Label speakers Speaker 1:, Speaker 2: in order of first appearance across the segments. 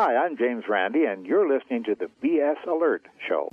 Speaker 1: Hi, I'm James Randi, and you're listening to the BS Alert Show.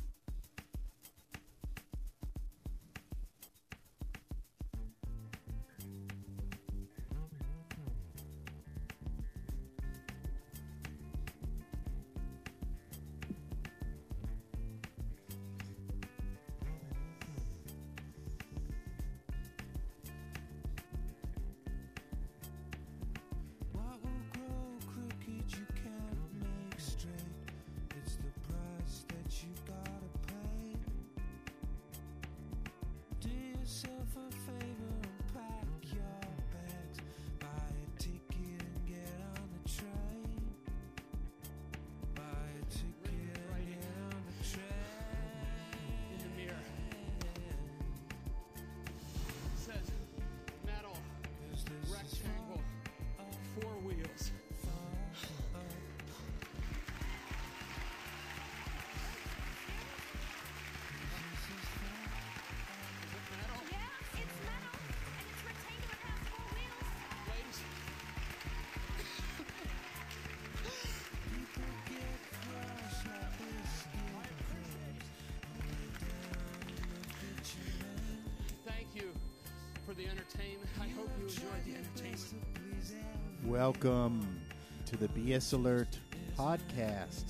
Speaker 2: Welcome to the BS Alert podcast.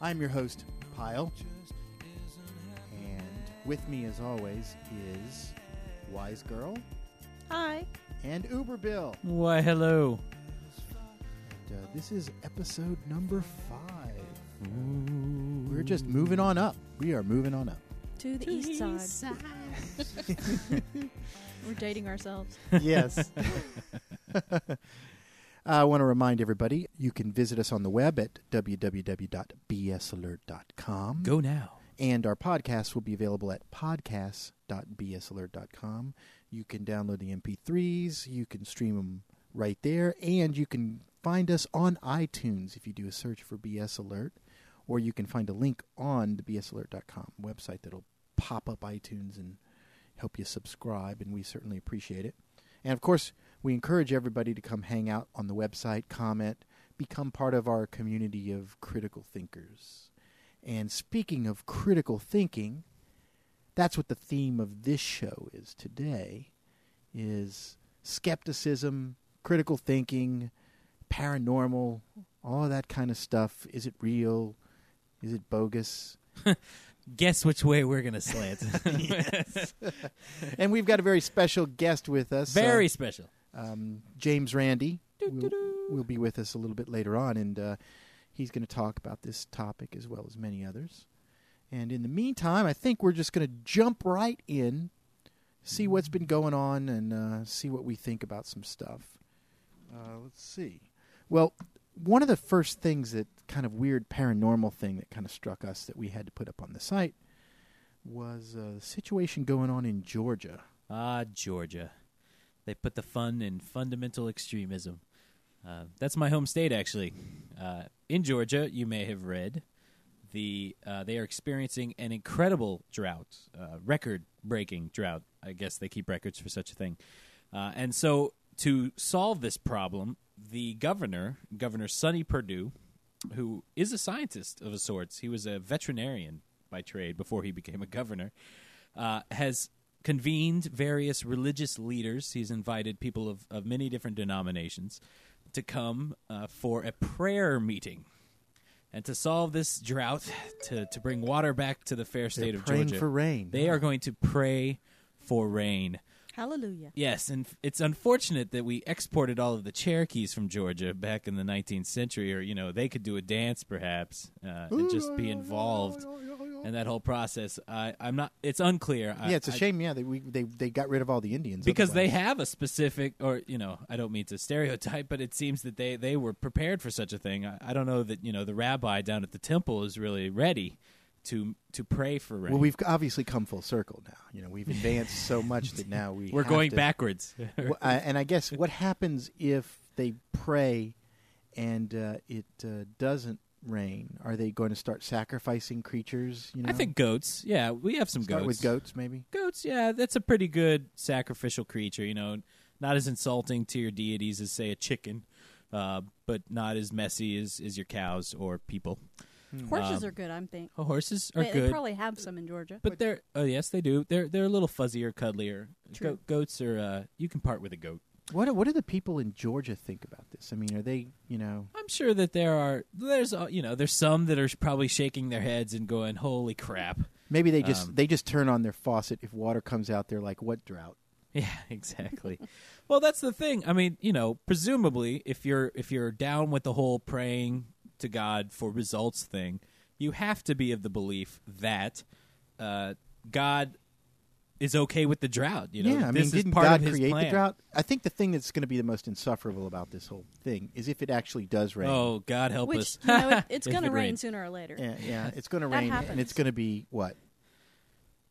Speaker 2: I'm your host, Pyle. And with me, as always, is Wise Girl
Speaker 3: Hi.
Speaker 2: and Uber Bill.
Speaker 4: Why, hello.
Speaker 2: And, uh, this is episode number five. We're just moving on up. We are moving on up.
Speaker 3: To the east side. We're dating ourselves.
Speaker 2: yes. I want to remind everybody you can visit us on the web at www.bsalert.com.
Speaker 4: Go now.
Speaker 2: And our podcast will be available at podcasts.bsalert.com. You can download the MP3s, you can stream them right there, and you can find us on iTunes if you do a search for BS Alert, or you can find a link on the bsalert.com website that'll pop up iTunes and help you subscribe, and we certainly appreciate it. And of course, we encourage everybody to come hang out on the website, comment, become part of our community of critical thinkers. And speaking of critical thinking, that's what the theme of this show is today is skepticism, critical thinking, paranormal, all of that kind of stuff. Is it real? Is it bogus?
Speaker 4: Guess which way we're going to slant.
Speaker 2: And we've got a very special guest with us.
Speaker 4: Very
Speaker 2: uh,
Speaker 4: special.
Speaker 2: Um, James Randi will, will be with us a little bit later on, and uh, he's going to talk about this topic as well as many others. And in the meantime, I think we're just going to jump right in, see what's been going on, and uh, see what we think about some stuff. Uh, let's see. Well, one of the first things that kind of weird paranormal thing that kind of struck us that we had to put up on the site was a situation going on in Georgia.
Speaker 4: Ah, Georgia. They put the fun in fundamental extremism. Uh, that's my home state, actually. Uh, in Georgia, you may have read the uh, they are experiencing an incredible drought, uh, record-breaking drought. I guess they keep records for such a thing. Uh, and so, to solve this problem, the governor, Governor Sonny Perdue, who is a scientist of a sorts, he was a veterinarian by trade before he became a governor, uh, has convened various religious leaders. He's invited people of, of many different denominations to come uh, for a prayer meeting. And to solve this drought, to, to bring water back to the fair state
Speaker 2: They're
Speaker 4: of
Speaker 2: praying
Speaker 4: Georgia,
Speaker 2: for rain.
Speaker 4: they are going to pray for rain.
Speaker 3: Hallelujah.
Speaker 4: Yes, and it's unfortunate that we exported all of the Cherokees from Georgia back in the 19th century, or you know, they could do a dance perhaps uh, and just be involved in that whole process. I, I'm not. It's unclear. I-
Speaker 2: Yeah, it's a
Speaker 4: I-
Speaker 2: shame. Yeah, they we, they they got rid of all the Indians
Speaker 4: because they
Speaker 2: otherwise.
Speaker 4: have a specific, or you know, I don't mean to stereotype, but it seems that they they were prepared for such a thing. I, I don't know that you know the rabbi down at the temple is really ready to to pray for rain.
Speaker 2: Well, we've obviously come full circle now. You know, we've advanced so much that now we
Speaker 4: we're
Speaker 2: have
Speaker 4: going
Speaker 2: to-
Speaker 4: backwards.
Speaker 2: Well, I- and I guess what happens if they pray and uh, it uh, doesn't rain? Are they going to start sacrificing creatures? You know,
Speaker 4: I think goats. Yeah, we have some
Speaker 2: start
Speaker 4: goats.
Speaker 2: with goats, maybe.
Speaker 4: Goats, yeah, that's a pretty good sacrificial creature. You know, not as insulting to your deities as say a chicken, uh, but not as messy as, as your cows or people.
Speaker 3: Horses
Speaker 4: Um,
Speaker 3: are good, I'm think.
Speaker 4: Oh, horses are
Speaker 3: They,
Speaker 4: good.
Speaker 3: they probably have some in Georgia.
Speaker 4: But they're oh yes they do. They're they're a little fuzzier, cuddlier.
Speaker 3: True.
Speaker 4: Go- goats are uh, you can part with a goat.
Speaker 2: What what do the people in Georgia think about this? I mean, are they you know?
Speaker 4: I'm sure that there are there's uh, you know there's some that are probably shaking their heads and going holy crap.
Speaker 2: Maybe they just
Speaker 4: Um,
Speaker 2: they just turn on their faucet if water comes out. They're like, "What drought?"
Speaker 4: Yeah, exactly. well, that's the thing. I mean, you know, presumably if you're if you're down with the whole praying to God for results thing, you have to be of the belief that uh, God is okay with the drought. You know,
Speaker 2: yeah, I mean,
Speaker 4: this
Speaker 2: didn't
Speaker 4: part
Speaker 2: God create
Speaker 4: plan.
Speaker 2: the drought? I think the thing that's going to be the most insufferable about this whole thing is if it actually does rain.
Speaker 4: Oh, God help
Speaker 3: Which
Speaker 4: us!
Speaker 3: you know, it, it's
Speaker 4: If
Speaker 3: going to
Speaker 4: it
Speaker 3: rain sooner or later.
Speaker 2: Yeah, yeah, it's going to
Speaker 3: That
Speaker 2: rain, and
Speaker 3: happens.
Speaker 2: it's going to be what?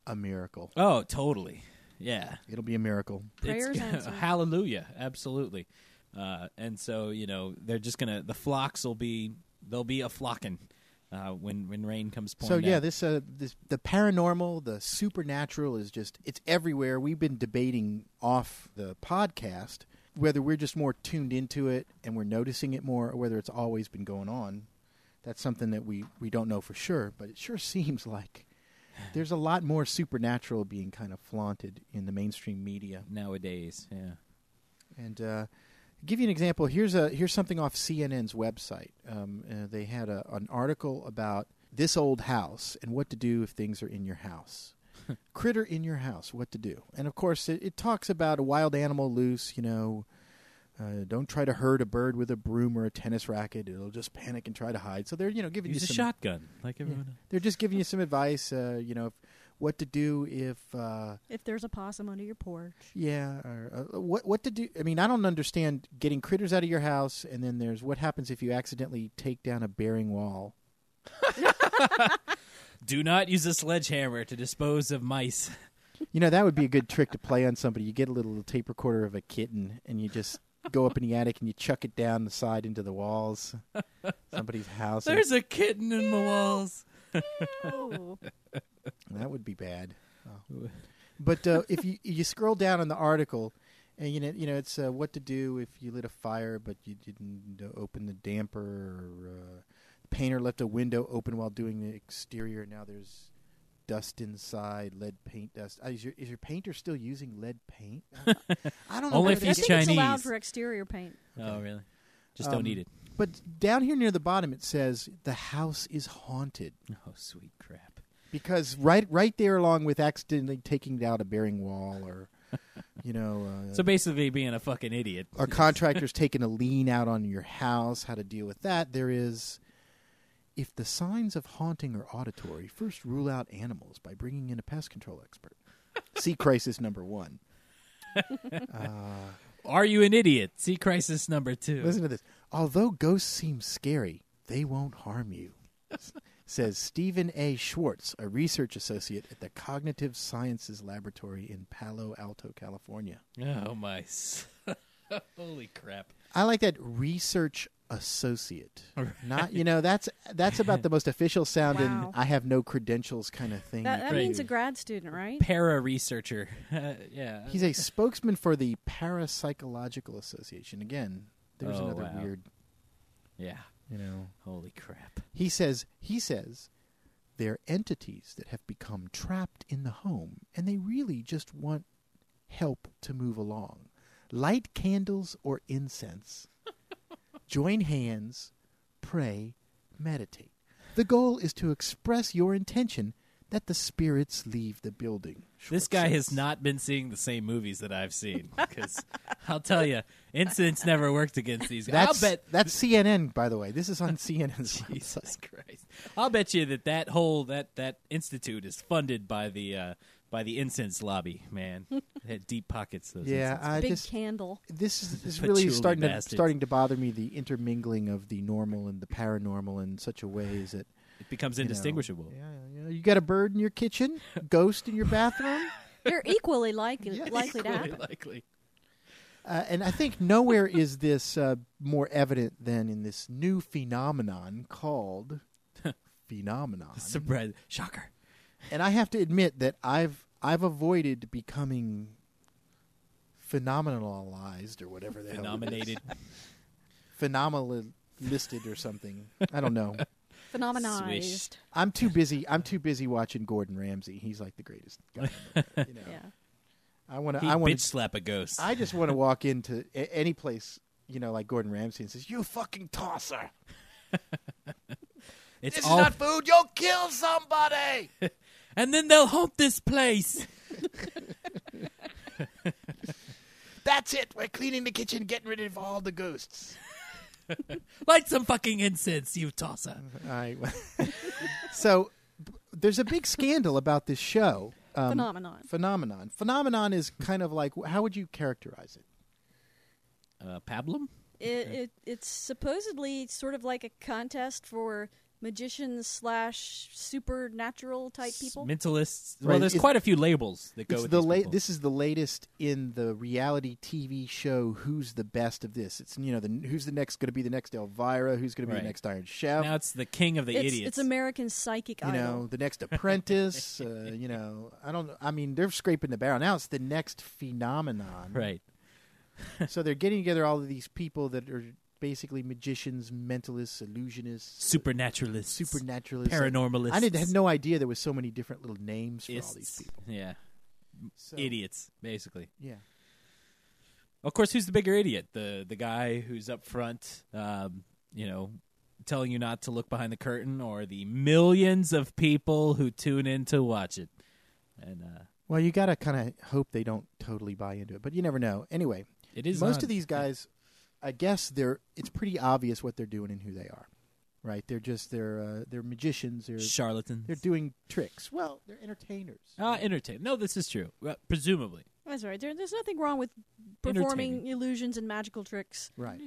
Speaker 2: A miracle.
Speaker 4: Oh, totally. Yeah.
Speaker 2: It'll be a miracle.
Speaker 3: Prayers answered.
Speaker 4: hallelujah, absolutely. Uh, and so you know they're just gonna the flocks will be they'll be a flocking uh, when when rain comes pouring.
Speaker 2: So yeah, this uh, this the paranormal, the supernatural is just it's everywhere. We've been debating off the podcast whether we're just more tuned into it and we're noticing it more, or whether it's always been going on. That's something that we we don't know for sure, but it sure seems like there's a lot more supernatural being kind of flaunted in the mainstream media.
Speaker 4: nowadays, yeah.
Speaker 2: And uh, give you an example. Here's a here's something off CNN's website. Um, uh, they had a, an article about this old house and what to do if things are in your house. Critter in your house, what to do? And of course, it, it talks about a wild animal loose. You know, uh, don't try to herd a bird with a broom or a tennis racket; it'll just panic and try to hide. So they're you know giving
Speaker 4: Use a
Speaker 2: you some
Speaker 4: shotgun like
Speaker 2: yeah.
Speaker 4: everyone.
Speaker 2: they're just giving you some advice. Uh, you know, if, what to do if. Uh,
Speaker 3: If there's a possum under your porch.
Speaker 2: yeah, or uh, what what to do? I mean, I don't understand getting critters out of your house, and then there's what happens if you accidentally take down a bearing wall.
Speaker 4: Do not use a sledgehammer to dispose of mice.
Speaker 2: You know, that would be a good trick to play on somebody. You get a little tape recorder of a kitten, and you just go up in the attic and you chuck it down the side into the walls, somebody's house.
Speaker 4: There's a kitten in the walls.
Speaker 3: Oh,
Speaker 2: that would be bad. Oh. But uh, if you you scroll down in the article, and you know you know it's uh, what to do if you lit a fire but you didn't open the damper, or uh, the painter left a window open while doing the exterior. Now there's dust inside, lead paint dust. Uh, is your is your painter still using lead paint? I, I don't know.
Speaker 4: Only if he's
Speaker 3: think it's allowed for exterior paint.
Speaker 4: Oh, really? Just
Speaker 2: Um,
Speaker 4: don't eat it.
Speaker 2: But down here near the bottom it says the house is haunted.
Speaker 4: Oh, sweet crap.
Speaker 2: Because right right there along with accidentally taking out a bearing wall or you know uh,
Speaker 4: So basically, being a fucking idiot.
Speaker 2: or contractors taking a lien out on your house how to deal with that there is if the signs of haunting are auditory first rule out animals by bringing in a pest control expert see crisis number one uh,
Speaker 4: Are you an idiot? See crisis number two.
Speaker 2: listen to this although ghosts seem scary they won't harm you says Stephen A. Schwartz, a research associate at the Cognitive Sciences Laboratory in Palo Alto, California.
Speaker 4: Oh my! Holy crap!
Speaker 2: I like that research associate. Not you know that's that's about the most official sounding
Speaker 3: Wow.
Speaker 2: I have no credentials kind of thing.
Speaker 3: That, that
Speaker 4: Right.
Speaker 3: means a grad student, right?
Speaker 4: Para researcher. Uh, yeah.
Speaker 2: He's a spokesman for the Parapsychological Association. Again, there's
Speaker 4: Oh,
Speaker 2: another
Speaker 4: wow.
Speaker 2: weird,
Speaker 4: yeah.
Speaker 2: You know.
Speaker 4: Holy crap!
Speaker 2: He says he says they're entities that have become trapped in the home and they really just want help to move along. Light candles or incense. Join hands, pray, meditate. The goal is to express your intention that the spirits leave the building.
Speaker 4: This
Speaker 2: Schwartz
Speaker 4: guy has not been seeing the same movies that I've seen. Because I'll tell you, incidents never worked against these guys.
Speaker 2: That's
Speaker 4: I'll bet.
Speaker 2: that's CNN, by the way. This is on CNN.
Speaker 4: Jesus Christ! I'll bet you that that whole that that institute is funded by the uh, by the incense lobby. Man, They had deep pockets. Those
Speaker 2: Yeah, I
Speaker 3: Big
Speaker 2: just
Speaker 3: candle.
Speaker 2: this is, this is really starting to starting to bother me. The intermingling of the normal and the paranormal in such a way is that
Speaker 4: it becomes
Speaker 2: you know,
Speaker 4: indistinguishable.
Speaker 2: yeah, you, know, you got a bird in your kitchen, ghost in your bathroom,
Speaker 3: They're equally likely,
Speaker 2: Yes.
Speaker 3: likely to happen.
Speaker 4: likely.
Speaker 2: uh, and I think nowhere is this uh, more evident than in this new phenomenon called phenomenon.
Speaker 4: Surprise! Shocker!
Speaker 2: and I have to admit that I've I've avoided becoming phenomenalized or whatever the hell. it is.
Speaker 4: Phenomenated.
Speaker 2: phenomenal listed or something. I don't know.
Speaker 3: Phenomenized.
Speaker 2: I'm too busy. I'm too busy watching Gordon Ramsay. He's like the greatest guy. You know,
Speaker 3: Yeah.
Speaker 2: I want to. I want
Speaker 4: bitch slap a ghost.
Speaker 2: I just want to walk into a- any place, you know, like Gordon Ramsay, and says, "You fucking tosser!
Speaker 4: it's
Speaker 2: This
Speaker 4: all,
Speaker 2: is not food. You'll kill somebody."
Speaker 4: and then they'll haunt this place.
Speaker 2: That's it. We're cleaning the kitchen, getting rid of all the ghosts.
Speaker 4: Light some fucking incense, you tosser.
Speaker 2: I, so there's a big scandal about this show. Um,
Speaker 3: Phenomenon.
Speaker 2: Phenomenon. Phenomenon is kind of like how would you characterize it?
Speaker 4: Uh, Pablum?
Speaker 3: It, it it's supposedly sort of like a contest for magicians slash supernatural type people.
Speaker 4: Mentalists.
Speaker 2: Right,
Speaker 4: Well, there's
Speaker 2: it's-
Speaker 4: quite a few labels that go
Speaker 2: It's
Speaker 4: with
Speaker 2: the
Speaker 4: these
Speaker 2: la-
Speaker 4: people.
Speaker 2: this is the latest in the reality TV show. Who's the best of this? It's you know the who's the next going to be the next Elvira? Who's going to be
Speaker 4: Right.
Speaker 2: the next Iron Chef?
Speaker 4: Now it's the king of the
Speaker 3: it's,
Speaker 4: idiots.
Speaker 3: it's American Psychic
Speaker 2: you
Speaker 3: Idol.
Speaker 2: know the next Apprentice. uh, you know I don't. I mean they're scraping the barrel now. It's the next phenomenon.
Speaker 4: right.
Speaker 2: So they're getting together all of these people that are basically magicians, mentalists, illusionists,
Speaker 4: Supernaturalists.
Speaker 2: supernaturalists,
Speaker 4: Paranormalists.
Speaker 2: I did, had no idea there was so many different little names for all these people.
Speaker 4: Yeah.
Speaker 2: So,
Speaker 4: Idiots, basically.
Speaker 2: Yeah.
Speaker 4: Of course, who's the bigger idiot? The the guy who's up front, um, you know, telling you not to look behind the curtain, or the millions of people who tune in to watch it. And uh,
Speaker 2: Well, you got to kind of hope they don't totally buy into it, but you never know. Anyway,
Speaker 4: it is
Speaker 2: most
Speaker 4: on-
Speaker 2: of these guys, I guess they're. It's pretty obvious what they're doing and who they are, right? They're just they're uh, they're magicians. They're
Speaker 4: charlatans.
Speaker 2: they're doing tricks. Well, they're entertainers.
Speaker 4: uh, entertain. No, this is true. Well, presumably,
Speaker 3: That's right. There, there's nothing wrong with performing illusions and magical tricks
Speaker 2: right.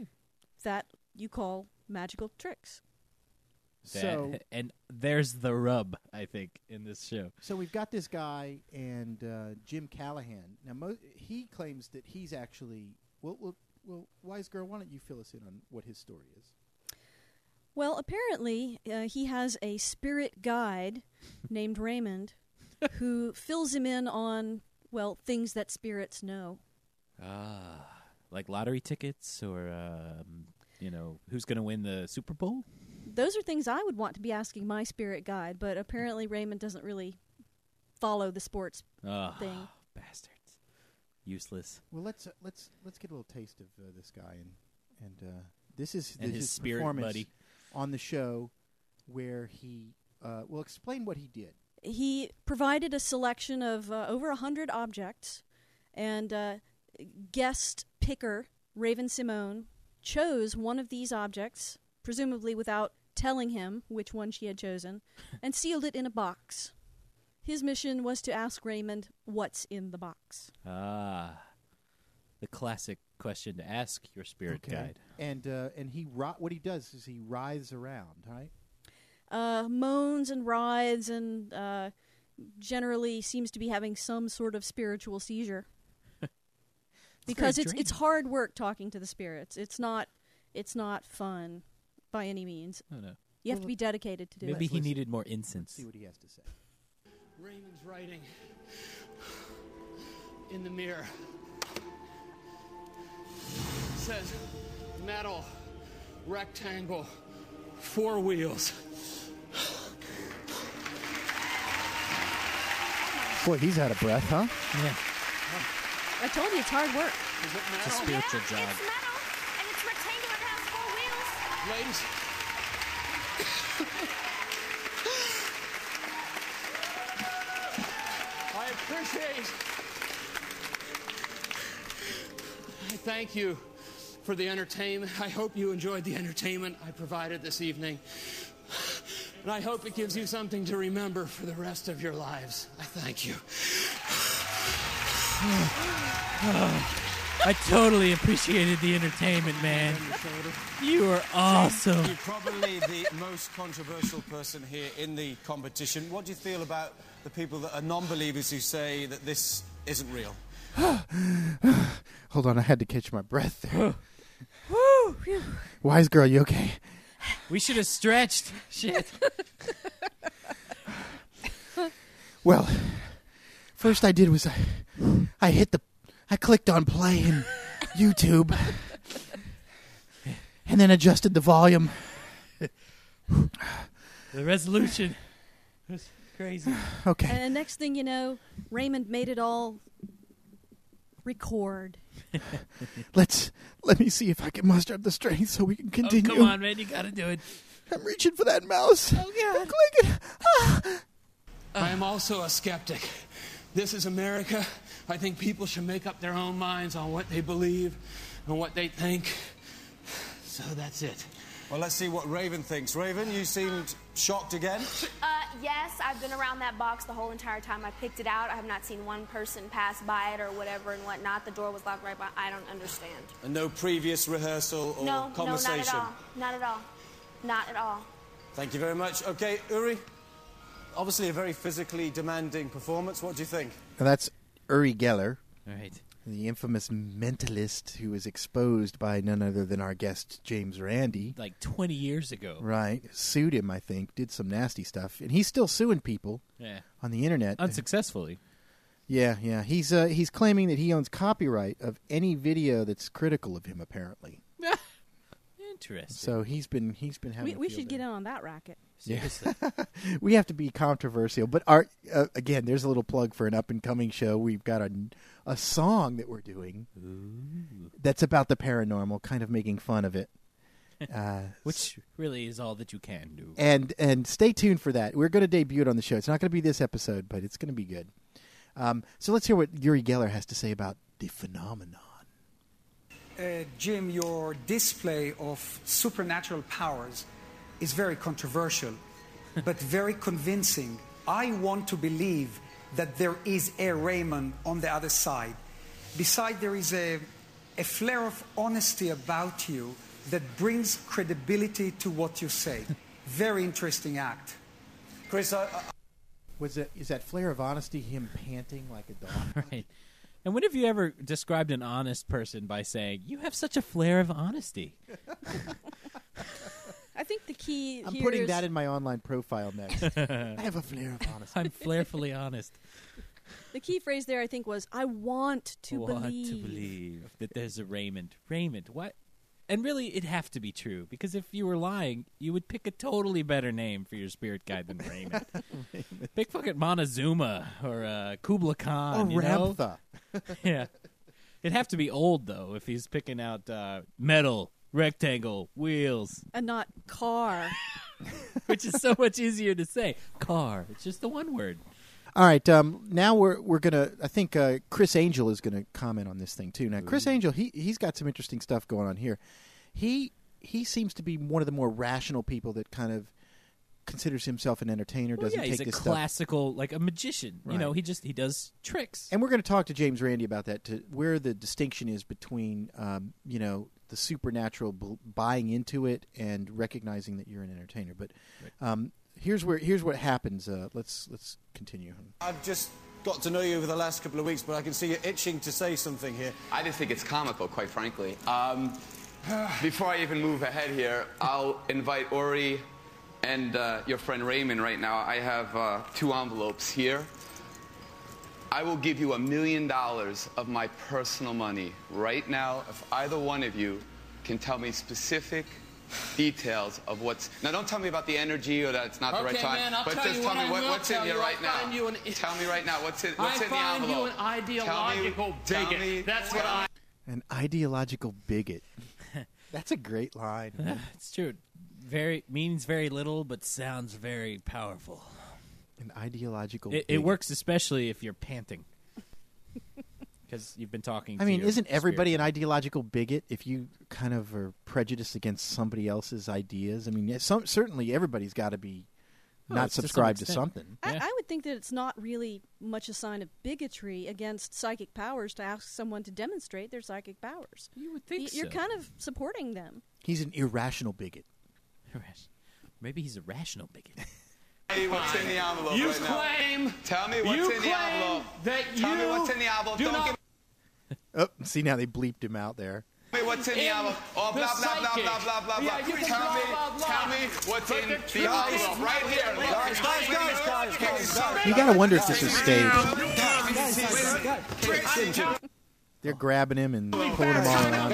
Speaker 3: that you call magical tricks.
Speaker 2: So
Speaker 4: and there's the rub. I think in this show.
Speaker 2: So we've got this guy and uh, Jim Callahan. Now mo- he claims that he's actually well, well, well. Wise girl, why don't you fill us in on what his story is?
Speaker 3: Well, apparently, uh, he has a spirit guide named Raymond who fills him in on, well, things that spirits know.
Speaker 4: Ah, like lottery tickets, or um, you know, who's going to win the Super Bowl?
Speaker 3: Those are things I would want to be asking my spirit guide, but apparently Raymond doesn't really follow the sports
Speaker 4: Ah,
Speaker 3: thing.
Speaker 4: Bastards, useless.
Speaker 2: Well, let's uh, let's let's get a little taste of uh, this guy and and uh, this is
Speaker 4: And
Speaker 2: this
Speaker 4: his
Speaker 2: is
Speaker 4: spirit
Speaker 2: performance
Speaker 4: buddy.
Speaker 2: on the show where he uh, will explain what he did.
Speaker 3: He provided a selection of uh, over a hundred objects, and uh, guest picker Raven-Symoné chose one of these objects, presumably without telling him which one she had chosen, and sealed it in a box. His mission was to ask Raymond what's in the box.
Speaker 4: Ah, the classic question to ask your spirit guide.
Speaker 2: And uh, and he ri- what he does is he writhes around, right?
Speaker 3: Uh, moans and writhes, and uh, generally seems to be having some sort of spiritual seizure. because it's it's hard work talking to the spirits. It's not it's not fun by any means.
Speaker 4: Oh no,
Speaker 3: You have to be dedicated to do
Speaker 4: maybe
Speaker 3: it.
Speaker 4: he
Speaker 2: listen.
Speaker 4: needed more
Speaker 2: Let's
Speaker 4: incense.
Speaker 2: see what he has to say.
Speaker 5: Raymond's writing in the mirror. It says metal, rectangle, four wheels.
Speaker 2: Boy, he's out of breath, huh?
Speaker 4: Yeah,
Speaker 3: I told you it's hard work.
Speaker 5: Is it
Speaker 4: it's a spiritual
Speaker 6: yeah,
Speaker 4: job.
Speaker 6: it's metal, and it's rectangular and has four wheels.
Speaker 5: Ladies. Thank you for the entertainment. I hope you enjoyed the entertainment I provided this evening. And I hope it gives you something to remember for the rest of your lives. I thank you.
Speaker 4: I totally appreciated the entertainment, man. You are awesome.
Speaker 7: You're probably the most controversial person here in the competition. What do you feel about the people that are non believers who say that this isn't real?
Speaker 2: Hold on, I had to catch my breath there. Wise girl, you okay?
Speaker 4: We should have stretched. Shit.
Speaker 2: Well, first I did was I, I hit the, I clicked on play in YouTube, and and then adjusted the volume.
Speaker 4: The resolution was crazy.
Speaker 2: Okay.
Speaker 3: And next thing you know, Raymond made it all record.
Speaker 2: Let's let me see if I can muster up the strength so we can
Speaker 4: Oh,
Speaker 2: continue.
Speaker 4: come on, man, you gotta do it.
Speaker 2: I'm reaching for that mouse. Oh yeah. clicking. Ah.
Speaker 5: I am also a skeptic. This is America. I think people should make up their own minds on what they believe and what they think. So that's it.
Speaker 7: Well, let's see what Raven thinks. Raven, you seemed shocked again.
Speaker 6: Uh, yes, I've been around that box the whole entire time. I picked it out. I have not seen one person pass by it or whatever and whatnot. The door was locked right by. I don't understand.
Speaker 7: And no previous rehearsal or
Speaker 6: no,
Speaker 7: conversation.
Speaker 6: no, not at all. Not at all. Not at all.
Speaker 7: Thank you very much. Okay, Uri. Obviously, a very physically demanding performance. What do you think?
Speaker 2: Now that's Uri Geller,
Speaker 4: All right.
Speaker 2: The infamous mentalist who was exposed by none other than our guest James Randi,
Speaker 4: Like 20 years ago.
Speaker 2: Right, sued him. I think did some nasty stuff, and he's still suing people
Speaker 4: Yeah.
Speaker 2: on the internet.
Speaker 4: Unsuccessfully.
Speaker 2: Yeah, yeah. He's uh, he's claiming that he owns copyright of any video that's critical of him. Apparently,
Speaker 4: Interesting.
Speaker 2: so he's been he's been having.
Speaker 3: We,
Speaker 2: a
Speaker 3: we should
Speaker 2: day.
Speaker 3: get in on that racket.
Speaker 4: Seriously.
Speaker 2: we have to be controversial, but our uh, again, there's a little plug for an up and coming show. We've got a a song that we're doing that's about the paranormal, kind of making fun of it. Uh,
Speaker 4: Which really is all that you can do.
Speaker 2: and and stay tuned for that. We're going to debut it on the show. It's not going to be this episode, but it's going to be good. Um, so let's hear what Yuri Geller has to say about the phenomenon.
Speaker 8: Uh, Jim, your display of supernatural powers is very controversial, but very convincing. I want to believe that there is a Raymond on the other side. Besides, there is a, a flare of honesty about you that brings credibility to what you say. Very interesting act.
Speaker 7: Chris, I, I,
Speaker 2: Was it is that flare of honesty him panting like a dog?
Speaker 4: Right. And when have you ever described an honest person by saying, You have such a flair of honesty?
Speaker 3: I think the key
Speaker 2: I'm
Speaker 3: here
Speaker 2: putting
Speaker 3: is-
Speaker 2: that in my online profile next. I have a flair of honesty.
Speaker 4: I'm flairfully honest.
Speaker 3: the key phrase there. I think was I want to
Speaker 4: want
Speaker 3: believe.
Speaker 4: to believe that there's a Raymond. Raymond, what? And really, it'd have to be true because if you were lying, you would pick a totally better name for your spirit guide than Raymond. Pick fucking Montezuma or uh, Kubla
Speaker 2: Oh,
Speaker 4: Khan. you know?
Speaker 2: Ramtha.
Speaker 4: yeah. It'd have to be old though if he's picking out uh, metal, rectangle, wheels,
Speaker 3: and not car.
Speaker 4: which is so much easier to say. Car. It's just the one word.
Speaker 2: All right, um, now we're we're gonna. I think uh, Criss Angel is gonna comment on this thing too. Now, Criss Angel, he he's got some interesting stuff going on here. He he seems to be one of the more rational people that kind of considers himself an entertainer.
Speaker 4: Well,
Speaker 2: doesn't
Speaker 4: yeah,
Speaker 2: take
Speaker 4: he's a
Speaker 2: this stuff.
Speaker 4: classical, like a magician. You know, he just he does tricks.
Speaker 2: And we're going to talk to James Randi about that, to where the distinction is between, um, you know, the supernatural b- buying into it and recognizing that you're an entertainer. But um, here's where here's what happens. Uh, let's let's continue.
Speaker 7: I've just got to know you over the last couple of weeks, but I can see you're itching to say something here.
Speaker 9: I just think it's comical, quite frankly. Um, before I even move ahead here, I'll invite Ori and uh, your friend Raymond right now. I have uh, two envelopes here. I will give you a million dollars of my personal money right now if either one of you can tell me specific details of what's. Now, don't tell me about the energy or that it's not the right
Speaker 5: Okay,
Speaker 9: time,
Speaker 5: man, I'll
Speaker 9: but
Speaker 5: tell
Speaker 9: just
Speaker 5: you
Speaker 9: tell
Speaker 5: what
Speaker 9: me
Speaker 5: I
Speaker 9: what,
Speaker 5: will
Speaker 9: what's in here
Speaker 5: you.
Speaker 9: right now.
Speaker 5: you an-
Speaker 9: tell me right now what's in, what's
Speaker 5: I
Speaker 9: in the
Speaker 5: find
Speaker 9: envelope.
Speaker 5: you an ideological
Speaker 9: Tell me- tell
Speaker 5: bigot.
Speaker 9: me-
Speaker 5: That's what I.
Speaker 2: An ideological bigot. That's a great line.
Speaker 4: it's true. Very means very little, but sounds very powerful.
Speaker 2: An ideological.
Speaker 4: It, it
Speaker 2: bigot.
Speaker 4: works especially if you're panting, because you've been talking.
Speaker 2: I
Speaker 4: to
Speaker 2: mean,
Speaker 4: your
Speaker 2: isn't everybody
Speaker 4: spirit
Speaker 2: an ideological bigot if you kind of are prejudiced against somebody else's ideas? I mean, some, certainly everybody's got to be
Speaker 4: Oh,
Speaker 2: not
Speaker 4: to some
Speaker 2: subscribed to, something.
Speaker 3: I,
Speaker 4: Yeah.
Speaker 3: I would think that it's not really much a sign of bigotry against psychic powers to ask someone to demonstrate their psychic powers.
Speaker 4: You would
Speaker 3: Y-
Speaker 4: think
Speaker 3: You're
Speaker 4: so.
Speaker 3: kind of supporting them.
Speaker 2: He's an irrational bigot.
Speaker 4: Maybe he's a rational bigot.
Speaker 9: Hey, what's in the envelope
Speaker 5: You
Speaker 9: right now?
Speaker 5: claim.
Speaker 9: Tell me what's
Speaker 5: you
Speaker 9: in the envelope.
Speaker 5: That
Speaker 9: Tell me
Speaker 5: you
Speaker 9: what's in the envelope.
Speaker 5: do
Speaker 9: Don't
Speaker 5: not
Speaker 9: give
Speaker 2: Oh, see now they bleeped him out there.
Speaker 9: Tell me what's in the envelope. Oh,
Speaker 5: the
Speaker 9: blah, blah, blah, blah, blah, blah,
Speaker 5: Yeah,
Speaker 9: blah. Tell
Speaker 5: blah,
Speaker 9: me,
Speaker 5: blah, blah.
Speaker 9: tell me what's
Speaker 5: But
Speaker 9: in
Speaker 5: the
Speaker 9: the envelope right here.
Speaker 5: right
Speaker 9: Look,
Speaker 5: here.
Speaker 9: guys,
Speaker 7: guys, guys, guys, guys.
Speaker 2: You got to wonder if this is staged. They're grabbing him and pulling him all around.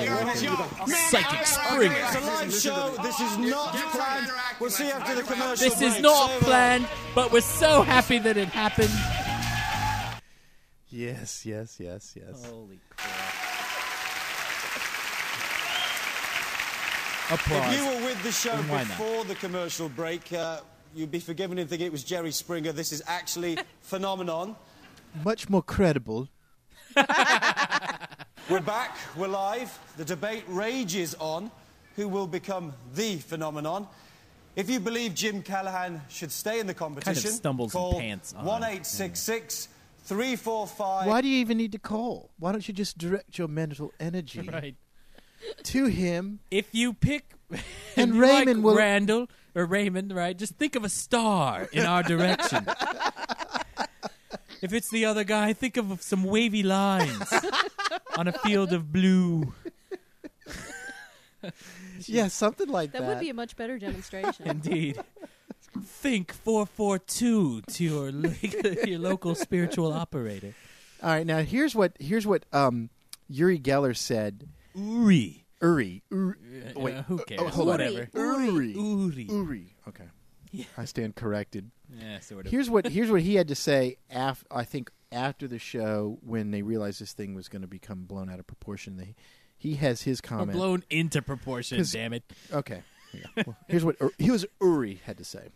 Speaker 4: Psychic Springer.
Speaker 7: It's a live show. This is not planned. We'll see you after the commercial.
Speaker 4: This is
Speaker 7: break.
Speaker 4: not
Speaker 7: Say hello.
Speaker 4: planned, but we're so happy that it happened.
Speaker 2: Yes, yes, yes, yes.
Speaker 4: Holy crap. Applause.
Speaker 7: If you were with the show
Speaker 4: And why not?
Speaker 7: before the commercial break, uh, you'd be forgiven if thinking it was Jerry Springer. This is actually phenomenon.
Speaker 2: Much more credible.
Speaker 7: We're back. We're live. The debate rages on. Who will become the phenomenon? If you believe Jim Callahan should stay in the competition, kind of
Speaker 4: stumbles in
Speaker 7: call
Speaker 4: pants on.
Speaker 7: one eight six six three four five.
Speaker 2: Why do you even need to call? Why don't you just direct your mental energy
Speaker 4: Right.
Speaker 2: to him?
Speaker 4: If you pick
Speaker 2: And
Speaker 4: you
Speaker 2: Raymond
Speaker 4: like
Speaker 2: will-
Speaker 4: Randall or Raymond, right? Just think of a star in our direction. if it's the other guy, think of some wavy lines on a field of blue.
Speaker 2: Yeah, something like
Speaker 3: That
Speaker 2: that.
Speaker 3: would be a much better demonstration.
Speaker 4: Indeed. Think 442 to your lo- your local spiritual operator.
Speaker 2: All right, now here's what here's what um, Yuri Geller said.
Speaker 4: Uri.
Speaker 2: Uri. Uri.
Speaker 4: Uh,
Speaker 2: Wait,
Speaker 4: uh, who
Speaker 2: oh,
Speaker 4: cares?
Speaker 2: hold on.
Speaker 4: Whatever.
Speaker 2: Uri.
Speaker 4: Uri.
Speaker 2: Uri. Okay. I stand corrected.
Speaker 4: Yeah, sort of.
Speaker 2: Here's what here's what he had to say. Af- I think after the show, when they realized this thing was going to become blown out of proportion, they, he has his
Speaker 4: Or
Speaker 2: comment.
Speaker 4: blown into proportion. damn it.
Speaker 2: Okay. Yeah. Well, here's what Ur- here's what Uri had to say.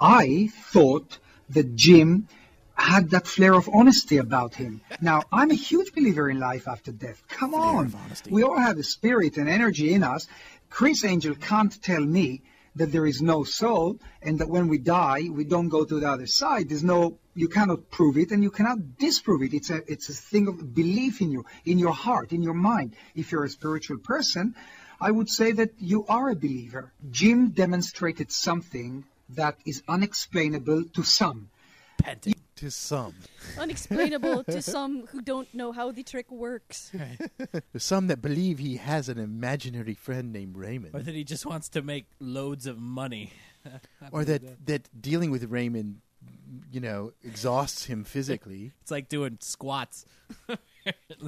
Speaker 8: I thought that Jim had that flair of honesty about him. Now, I'm a huge believer in life after death. Come on. We all have a spirit and energy in us. Criss Angel can't tell me that there is no soul and that when we die, we don't go to the other side. There's no, you cannot prove it and you cannot disprove it. It's a, it's a thing of belief in you, in your heart, in your mind. If you're a spiritual person, I would say that you are a believer. Jim demonstrated something that is unexplainable to some.
Speaker 4: Panting.
Speaker 2: To some,
Speaker 3: Unexplainable to some who don't know how the trick works.
Speaker 2: there's some that believe he has an imaginary friend named Raymond,
Speaker 4: Or that he just wants to make loads of money.
Speaker 2: or that that dealing with Raymond, you know, exhausts him physically.
Speaker 4: It's like doing squats.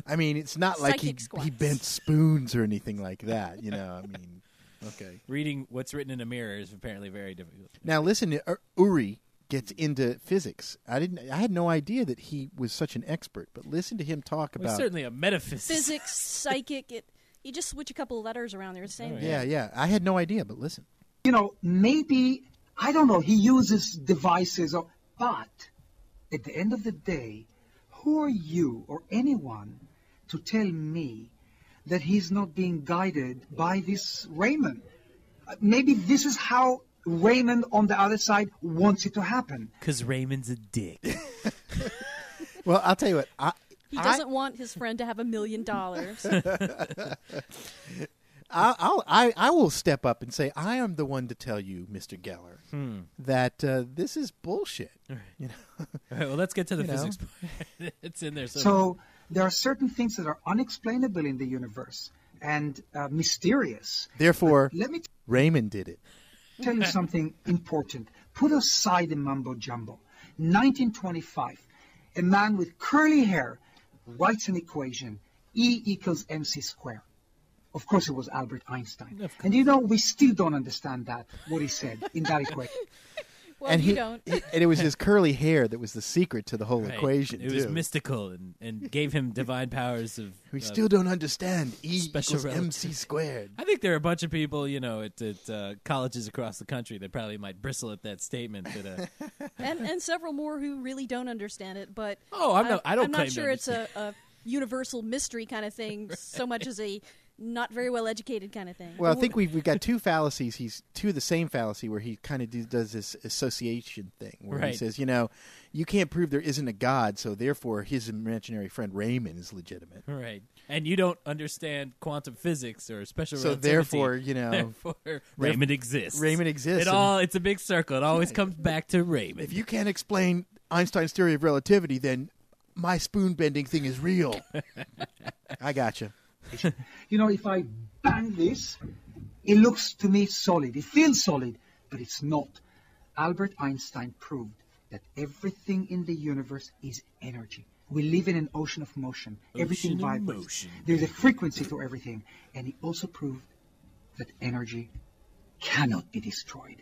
Speaker 2: I mean, it's not like he
Speaker 3: squats.
Speaker 2: he bent spoons or anything like that. You know, I mean, okay.
Speaker 4: Reading what's written in a mirror is apparently very difficult.
Speaker 2: Now listen, to uh, Uri gets into physics. I didn't. I had no idea that he was such an expert. But listen to him talk
Speaker 4: Well, he's
Speaker 2: about.
Speaker 4: certainly a metaphysicist.
Speaker 3: Physics, psychic, it you just switch a couple of letters around there, the same.
Speaker 4: Oh,
Speaker 2: yeah, yeah. I had no idea, but listen.
Speaker 8: you know, maybe, I don't know, he uses devices, or, but at the end of the day, who are you or anyone to tell me that he's not being guided by this Raymond? Uh, Maybe this is how Raymond on the other side wants it to happen.
Speaker 4: Because Raymond's a dick.
Speaker 2: Well, I'll tell you what. I,
Speaker 3: He doesn't want his friend to have a million dollars.
Speaker 2: I, I'll, I, I will step up and say I am the one to tell you, Mister Geller,
Speaker 4: Hmm.
Speaker 2: that uh, this is bullshit. You know,
Speaker 4: All right, well, let's get to the
Speaker 2: You know.
Speaker 4: physics part. it's in there. So,
Speaker 8: So there are certain things that are unexplainable in the universe and uh, mysterious.
Speaker 2: therefore,
Speaker 8: Let me
Speaker 2: Raymond did it.
Speaker 8: Tell you something important. Put aside the mumbo jumbo. 1925, a man with curly hair writes an equation E equals mc squared. Of course, it was Albert Einstein. And you know, we still don't understand that, what he said in that equation.
Speaker 3: Well,
Speaker 2: and
Speaker 3: you
Speaker 2: he,
Speaker 3: don't.
Speaker 2: he- and it was his curly hair that was the secret to the whole
Speaker 4: Right.
Speaker 2: equation.
Speaker 4: It was
Speaker 2: too.
Speaker 4: mystical and, and gave him divine powers of.
Speaker 2: We
Speaker 4: of-
Speaker 2: still don't understand E
Speaker 4: special
Speaker 2: equals MC
Speaker 4: relative-
Speaker 2: squared.
Speaker 4: I think there are a bunch of people, you know, at, at uh, colleges across the country that probably might bristle at that statement. That, uh,
Speaker 3: and and several more who really don't understand it. But
Speaker 4: Oh, I'm not- I don't
Speaker 3: I'm
Speaker 4: claim
Speaker 3: not
Speaker 4: to
Speaker 3: sure it's a, a universal mystery kind of thing, so much as a not very well educated kind of thing.
Speaker 2: Well, I think we've we've got two fallacies. He's two of the same fallacy where he kind of do, does this association thing where he says, you know, you can't prove there isn't a god, so therefore his imaginary friend Raymond is legitimate.
Speaker 4: right. And you don't understand quantum physics or special
Speaker 2: So
Speaker 4: relativity.
Speaker 2: So therefore, you know,
Speaker 4: therefore, Raymond exists.
Speaker 2: Raymond exists,
Speaker 4: It all it's a big circle. It always comes back to Raymond.
Speaker 2: If you can't explain Einstein's theory of relativity, then my spoon bending thing is real. I gotcha.
Speaker 8: You know, if I bang this, it looks to me solid. It feels solid, but it's not. Albert Einstein proved that everything in the universe is energy. We live in an ocean of motion. everything
Speaker 4: Ocean of
Speaker 8: vibrates.
Speaker 4: motion.
Speaker 8: There's a frequency to everything. And he also proved that energy cannot be destroyed.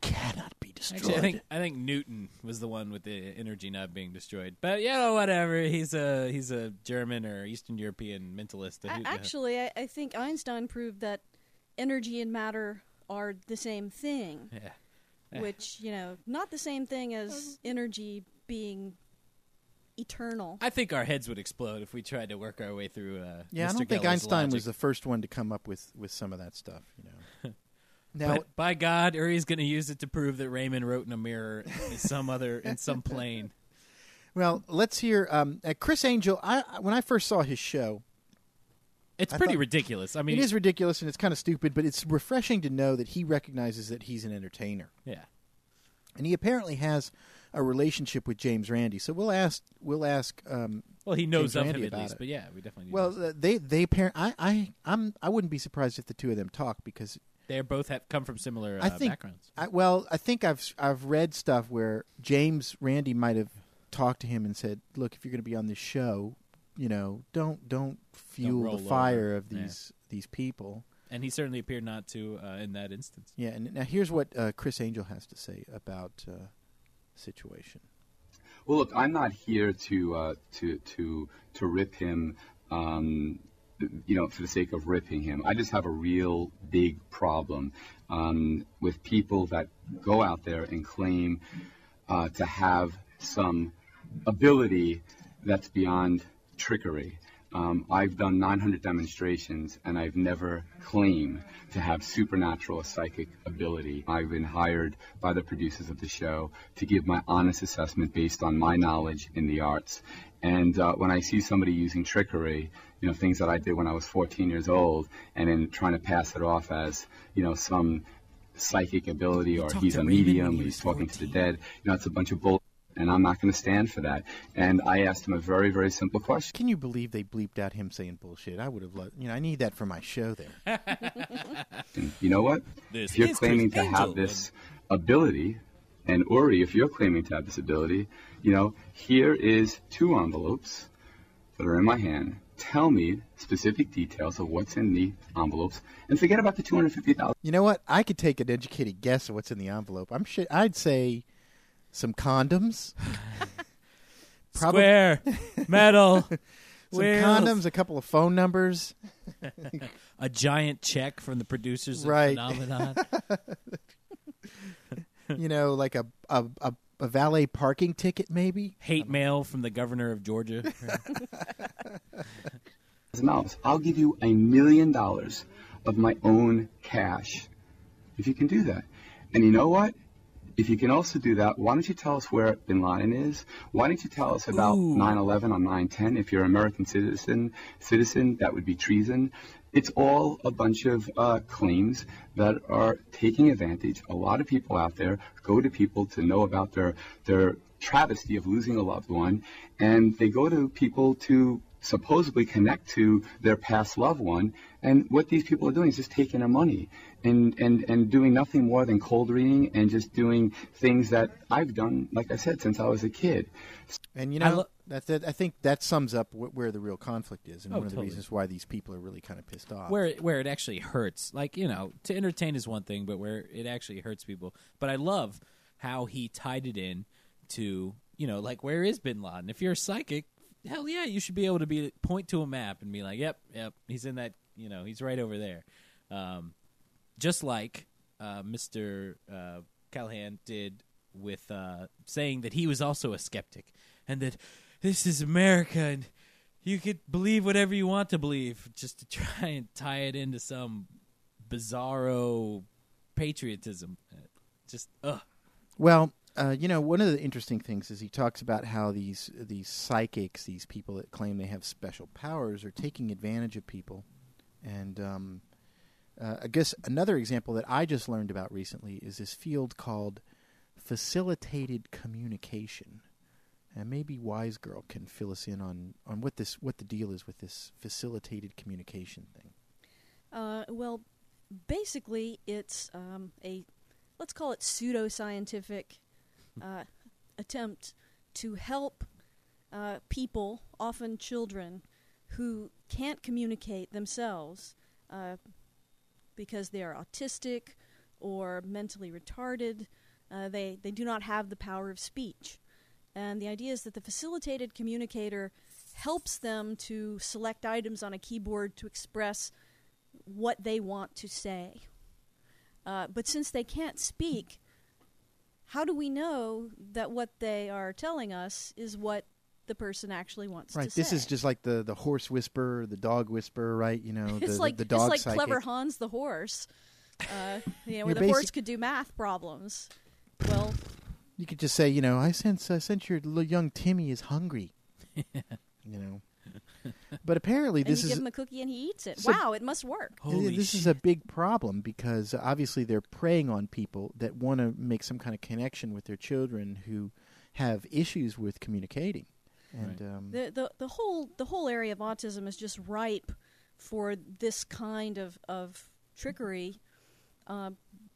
Speaker 2: Cannot destroyed.
Speaker 4: Actually, I think I think Newton was the one with the energy not being destroyed. But you know, whatever. He's a he's a German or Eastern European mentalist.
Speaker 3: A-
Speaker 4: Who-
Speaker 3: Actually, I, I think Einstein proved that energy and matter are the same thing.
Speaker 4: Yeah. Yeah.
Speaker 3: Which, you know, not the same thing as energy being eternal.
Speaker 4: I think our heads would explode if we tried to work our way through. Uh,
Speaker 2: Yeah, I don't think
Speaker 4: Geller's
Speaker 2: Einstein was the first one to come up with, with some of that stuff. You know. Now,
Speaker 4: But by God, Uri's going to use it to prove that Raymond wrote in a mirror in some other in some plane.
Speaker 2: well, let's hear um, uh, Criss Angel. I when I first saw his show,
Speaker 4: It's
Speaker 2: I
Speaker 4: pretty
Speaker 2: thought-
Speaker 4: ridiculous. I mean,
Speaker 2: it is ridiculous and it's kind of stupid, but it's refreshing to know that he recognizes that he's an entertainer.
Speaker 4: Yeah.
Speaker 2: and he apparently has a relationship with James Randi. So we'll ask we'll ask. Um,
Speaker 4: Well, he knows
Speaker 2: James
Speaker 4: of him at
Speaker 2: about
Speaker 4: least,
Speaker 2: it.
Speaker 4: but yeah, we definitely.
Speaker 2: Well, uh, they they par- I I I'm I wouldn't be surprised if the two of them talk because
Speaker 4: they both have come from similar uh,
Speaker 2: I think
Speaker 4: backgrounds.
Speaker 2: I, well, I think I've I've read stuff where James Randi might have talked to him and said, "Look, if you're going to be on this show, you know, don't don't fuel
Speaker 4: roll
Speaker 2: the fire
Speaker 4: over."
Speaker 2: of
Speaker 4: Yeah.
Speaker 2: these these people."
Speaker 4: And he certainly appeared not to uh, in that instance.
Speaker 2: Yeah, and now here's what uh, Criss Angel has to say about uh, the situation.
Speaker 10: Well, look, I'm not here to uh, to to to rip him, um, you know, for the sake of ripping him. I just have a real big problem um, with people that go out there and claim uh, to have some ability that's beyond trickery. Um, I've done 900 demonstrations and I've never claimed to have supernatural or psychic ability. I've been hired by the producers of the show to give my honest assessment based on my knowledge in the arts. And uh, when I see somebody using trickery, you know, things that I did when I was 14 years old, and then trying to pass it off as, you know, some psychic ability or he's a medium,
Speaker 4: he
Speaker 10: or he's talking to the dead, you know, it's a bunch of bull. And I'm not going to stand for that. And I asked him a very, very simple question.
Speaker 2: Can you believe they bleeped out him saying bullshit? I would have loved, you know, I need that for my show there.
Speaker 10: You know what?
Speaker 4: This
Speaker 10: if you're claiming
Speaker 4: Chris
Speaker 10: to have
Speaker 4: Angel.
Speaker 10: this ability, and Uri, if you're claiming to have this ability, you know, here is two envelopes that are in my hand. Tell me specific details of what's in the envelopes, and forget about the two hundred fifty thousand.
Speaker 2: You know what? I could take an educated guess of what's in the envelope. I'm sure I'd say some condoms. Probab-
Speaker 4: Square, metal,
Speaker 2: some
Speaker 4: wheels.
Speaker 2: condoms, a couple of phone numbers.
Speaker 4: a giant check from the producers of
Speaker 2: Right.
Speaker 4: Phenomenon.
Speaker 2: you know, like a, a a a valet parking ticket, maybe.
Speaker 4: Hate mail from the governor of Georgia.
Speaker 10: dollars. I'll give you a million dollars of my own cash if you can do that. And you know what? If you can also do that, why don't you tell us where Bin Laden is? Why don't you tell us about 9/11 on 9/10? If you're an American citizen, citizen, that would be treason. It's all a bunch of uh, claims that are taking advantage. A lot of people out there go to people to know about their their travesty of losing a loved one, and they go to people to supposedly connect to their past loved one. And what these people are doing is just taking their money and, and, and doing nothing more than cold reading and just doing things that I've done, like I said, since I was a kid.
Speaker 2: And you
Speaker 4: I
Speaker 2: know,
Speaker 4: lo-
Speaker 2: that, that I think that sums up wh- where the real conflict is, and
Speaker 4: Oh,
Speaker 2: one of the reasons why these people are really kind of pissed off.
Speaker 4: where it, where it actually hurts. Like you know, to entertain is one thing, but where it actually hurts people. But I love how he tied it in to you know, like where is Bin Laden? If you're a psychic, hell yeah, you should be able to be point to a map and be like, yep, yep, he's in that. You know, he's right over there. Um, just like uh, Mr. Uh, Callahan did with uh, saying that he was also a skeptic and that this is America and you could believe whatever you want to believe just to try and tie it into some bizarro patriotism. Uh, Just ugh.
Speaker 2: Well, uh, you know, one of the interesting things is he talks about how these these psychics, these people that claim they have special powers, are taking advantage of people. And um, uh, I guess another example that I just learned about recently is this field called facilitated communication. And maybe Wise Girl can fill us in on, on what this what the deal is with this facilitated communication thing.
Speaker 3: Uh, well, basically, it's um, a let's call it pseudoscientific uh, attempt to help uh, people, often children, who can't communicate themselves uh, because they are autistic or mentally retarded. Uh, they, they do not have the power of speech. And the idea is that the facilitated communicator helps them to select items on a keyboard to express what they want to say. Uh, but since they can't speak, how do we know that what they are telling us is what the person actually wants to see.
Speaker 2: Right.
Speaker 3: to
Speaker 2: This
Speaker 3: say?
Speaker 2: is just like the the horse whisperer, the dog whisperer, right? You know,
Speaker 3: it's like
Speaker 2: the dog
Speaker 3: it's like
Speaker 2: psychic.
Speaker 3: clever Hans the horse, uh, you know, where
Speaker 2: You're
Speaker 3: the horse could do math problems. Well,
Speaker 2: You could just say, you know, I sense I sense your little young Timmy is hungry. you know. But apparently
Speaker 3: and
Speaker 2: this
Speaker 3: you
Speaker 2: is
Speaker 3: give him a cookie and he eats it.
Speaker 2: So-
Speaker 3: wow, it must work.
Speaker 2: Yeah, this is a big problem because obviously they're preying on people that want to make some kind of connection with their children who have issues with communicating. And um,
Speaker 3: the, the the whole the whole area of autism is just ripe for this kind of of trickery, uh,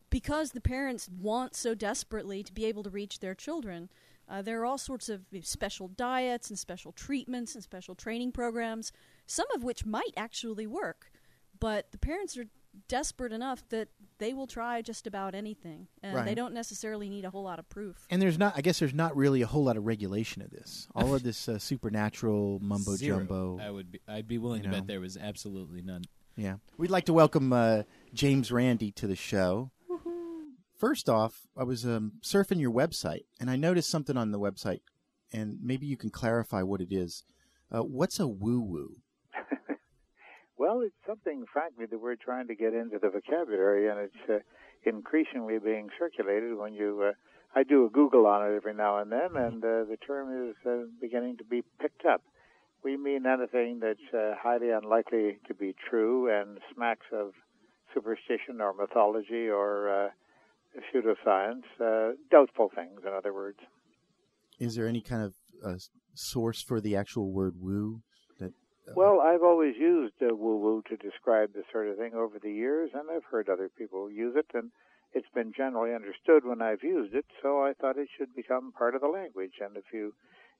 Speaker 3: because the parents want so desperately to be able to reach their children. Uh, there are all sorts of special diets and special treatments and special training programs, some of which might actually work, but the parents are desperate enough that they will try just about anything, and they don't necessarily need a whole lot of proof.
Speaker 2: and there's not I guess there's not really a whole lot of regulation of this. All of this uh, supernatural mumbo
Speaker 4: Zero.
Speaker 2: jumbo.
Speaker 4: I would be. I'd be willing to
Speaker 2: know.
Speaker 4: bet there was absolutely none.
Speaker 2: Yeah. We'd like to welcome uh, James Randi to the show. First off, I was um, surfing your website and I noticed something on the website, and maybe you can clarify what it is. Uh, what's a woo woo?
Speaker 1: Well, it's something, frankly, that we're trying to get into the vocabulary, and it's uh, increasingly being circulated. When you, uh, I do a Google on it every now and then, and uh, the term is uh, beginning to be picked up. We mean anything that's uh, highly unlikely to be true and smacks of superstition or mythology or uh, pseudoscience, doubtful things, in other words.
Speaker 2: Is there any kind of source for the actual word woo? That
Speaker 1: Well, I've always used uh, woo-woo to describe this sort of thing over the years, and I've heard other people use it, and it's been generally understood when I've used it, so I thought it should become part of the language. And if you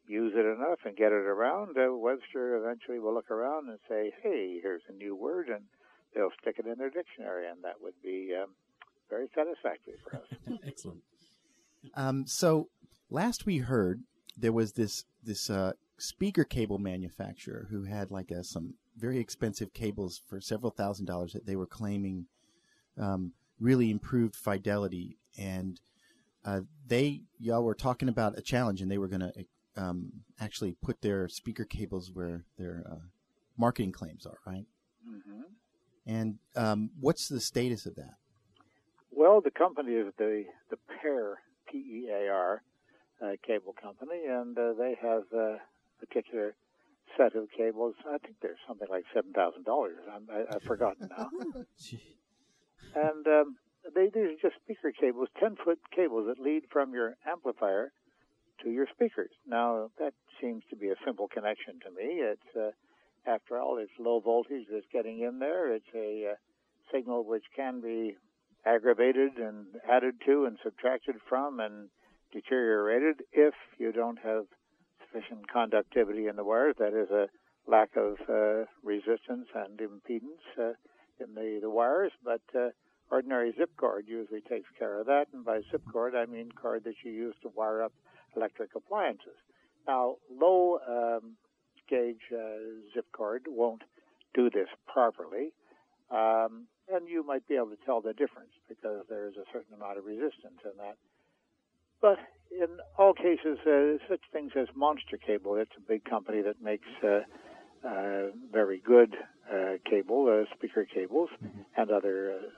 Speaker 1: use it enough and get it around, uh, Webster eventually will look around and say, hey, here's a new word, and they'll stick it in their dictionary, and that would be um, very satisfactory for us.
Speaker 4: Excellent.
Speaker 2: Um, so last we heard, there was this this uh, speaker cable manufacturer who had like uh some very expensive cables for several thousand dollars that they were claiming um, really improved fidelity, and uh, they y'all were talking about a challenge, and they were going to um, actually put their speaker cables where their uh, marketing claims are, right?
Speaker 1: hmm
Speaker 2: And um, what's the status of that?
Speaker 1: Well, the company is the the Pear P E A R uh, cable company, and uh, they have a particular set of cables. I think there's something like seven thousand dollars. I've forgotten now. and um, they these are just speaker cables, ten foot cables that lead from your amplifier to your speakers. Now that seems to be a simple connection to me. It's uh, after all, it's low voltage that's getting in there. It's a uh, signal which can be aggravated and added to and subtracted from and deteriorated if you don't have sufficient conductivity in the wires. That is a lack of uh, resistance and impedance uh, in the, the wires, but uh, ordinary zip cord usually takes care of that. And by zip cord, I mean cord that you use to wire up electric appliances. Now, low um, gauge uh, zip cord won't do this properly. Um, and you might be able to tell the difference because there is a certain amount of resistance in that. But in all cases, uh, such things as Monster Cable, it's a big company that makes uh, uh, very good uh, cable, uh, speaker cables, and other uh,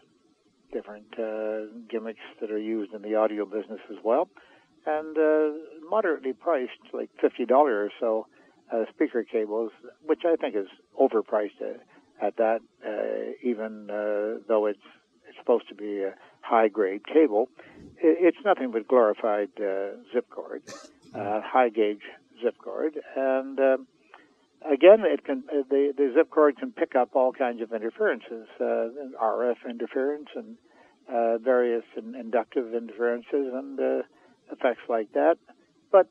Speaker 1: different uh, gimmicks that are used in the audio business as well. And uh, moderately priced, like $50 or so, uh, speaker cables, which I think is overpriced uh, at that, uh, even uh, though it's, it's supposed to be a high grade cable. It's nothing but glorified uh, zip cord, uh, high gauge zip cord. And um, again, it can uh, the, the zip cord can pick up all kinds of interferences, uh, RF interference and uh, various in, inductive interferences and uh, effects like that. But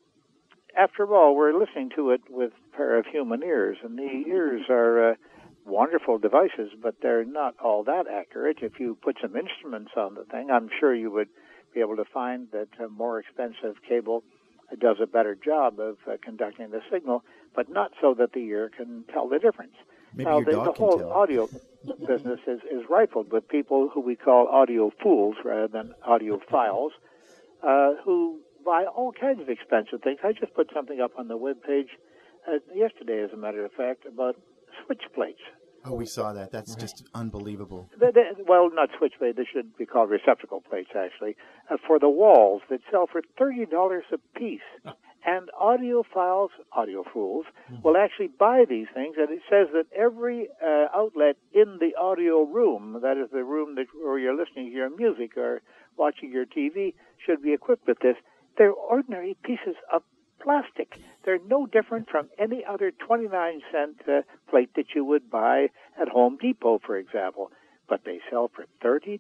Speaker 1: after all, we're listening to it with a pair of human ears, and the ears are uh, wonderful devices, but they're not all that accurate. If you put some instruments on the thing, I'm sure you would be able to find that a more expensive cable does a better job of uh, conducting the signal, but not so that the ear can tell the difference.
Speaker 2: Maybe
Speaker 1: now, the, the whole
Speaker 2: tell.
Speaker 1: audio business is, is rifled with people who we call audio fools rather than audiophiles, uh, who buy all kinds of expensive things. I just put something up on the web page uh, yesterday, as a matter of fact, about switch plates.
Speaker 2: Oh, we saw that. That's just unbelievable.
Speaker 1: They- they- well, not switch plate. They should be called receptacle plates, actually, uh, for the walls that sell for thirty dollars a piece. And audiophiles, audio fools, will actually buy these things, and it says that every uh, outlet in the audio room, that is the room that where you're listening to your music or watching your TV, should be equipped with this. They're ordinary pieces of plastic. They're no different from any other 29 cent uh, plate that you would buy at Home Depot, for example. But they sell for $30.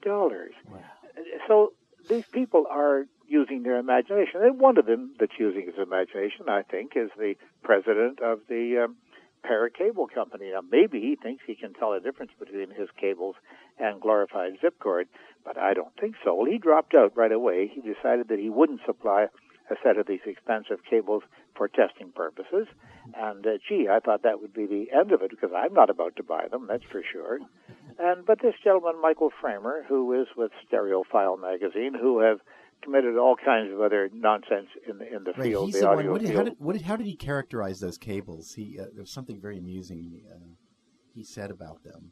Speaker 1: So these people are using their imagination. And one of them that's using his imagination, I think, is the president of the um, Pear Cable Company. Now, maybe he thinks he can tell the difference between his cables and glorified zip cord, but I don't think so. Well, he dropped out right away. He decided that he wouldn't supply a set of these expensive cables for testing purposes. And uh, gee, I thought that would be the end of it because I'm not about to buy them, that's for sure. And but this gentleman, Michael Fremer, who is with Stereophile magazine, who have committed all kinds of other nonsense in the in the
Speaker 2: Right,
Speaker 1: field,
Speaker 2: he's
Speaker 1: the
Speaker 2: the one.
Speaker 1: audio
Speaker 2: What did, how did, what did, how did he characterize those cables? He uh, there was something very amusing uh, he said about them.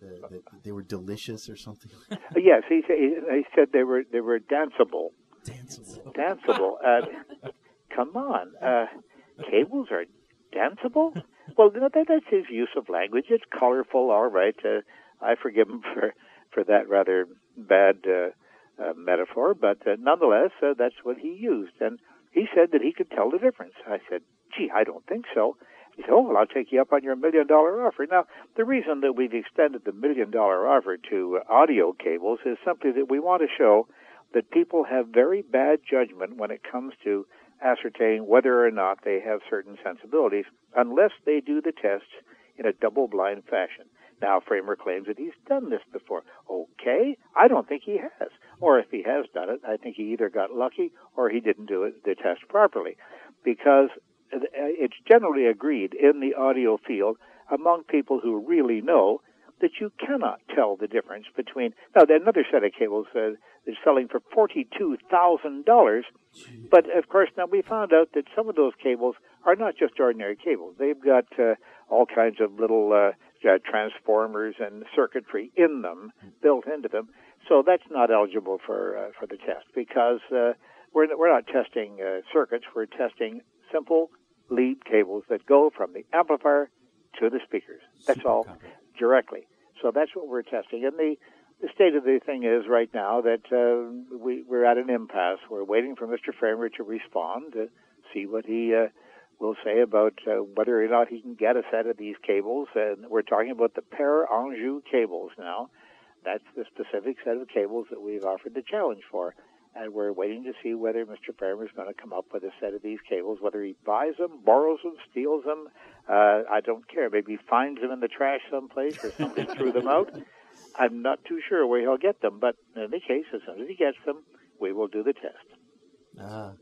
Speaker 2: The, that they were delicious or something.
Speaker 1: Yes, he, he he said they were they were danceable.
Speaker 2: Danceable.
Speaker 1: Danceable. Uh, come on, uh, cables are danceable. Well, you know, that, that's his use of language. It's colorful, all right. Uh, I forgive him for for that rather bad uh, uh, metaphor, but uh, nonetheless, uh, that's what he used, and he said that he could tell the difference. I said, "Gee, I don't think so." He said, "Oh, well, I'll take you up on your million dollar offer." Now, the reason that we've extended the million dollar offer to uh, audio cables is simply that we want to show that people have very bad judgment when it comes to ascertaining whether or not they have certain sensibilities unless they do the tests in a double blind fashion. Now, Fremer claims that he's done this before. Okay, I don't think he has. Or if he has done it, I think he either got lucky or he didn't do it, the test properly. Because it's generally agreed in the audio field among people who really know that you cannot tell the difference between. Now, another set of cables uh, is selling for forty-two thousand dollars, but of course, now we found out that some of those cables are not just ordinary cables. They've got uh, all kinds of little uh, uh, transformers and circuitry in them, built into them. So that's not eligible for uh, for the test because uh, we're we're not testing uh, circuits. We're testing simple lead cables that go from the amplifier to the speakers. That's all directly. So that's what we're testing. And the, the state of the thing is right now that uh, we, we're at an impasse. We're waiting for Mr. Fremer to respond to see what he uh, will say about uh, whether or not he can get a set of these cables. And we're talking about the Pear Anjou cables now. That's the specific set of cables that we've offered the challenge for. And we're waiting to see whether Mr. Fremer is going to come up with a set of these cables, whether he buys them, borrows them, steals them. Uh, I don't care. Maybe he finds them in the trash someplace or somebody threw them out. I'm not too sure where he'll get them, but in any case, as soon as he gets them, we will do the test.
Speaker 2: Ah,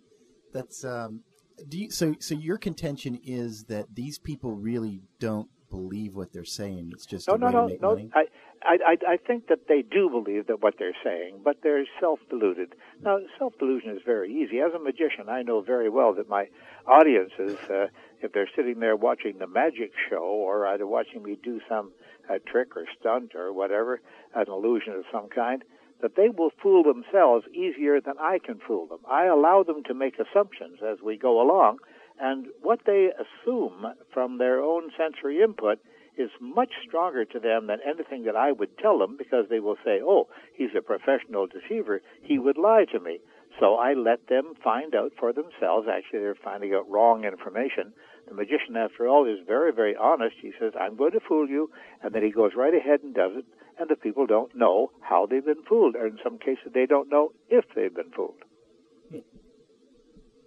Speaker 2: that's um. Do you, so. So your contention is that these people really don't believe what they're saying. It's just
Speaker 1: No,
Speaker 2: a
Speaker 1: no, no, no. I, I, I- I think that they do believe that what they're saying, but they're self-deluded. Now, self-delusion is very easy. As a magician, I know very well that my audiences, uh, if they're sitting there watching the magic show or either watching me do some uh, trick or stunt or whatever, an illusion of some kind, that they will fool themselves easier than I can fool them. I allow them to make assumptions as we go along, and what they assume from their own sensory input is much stronger to them than anything that I would tell them because they will say, oh, he's a professional deceiver. He would lie to me. So I let them find out for themselves. Actually, they're finding out wrong information. The magician, after all, is very, very honest. He says, I'm going to fool you. And then he goes right ahead and does it. And the people don't know how they've been fooled. Or in some cases, they don't know if they've been fooled.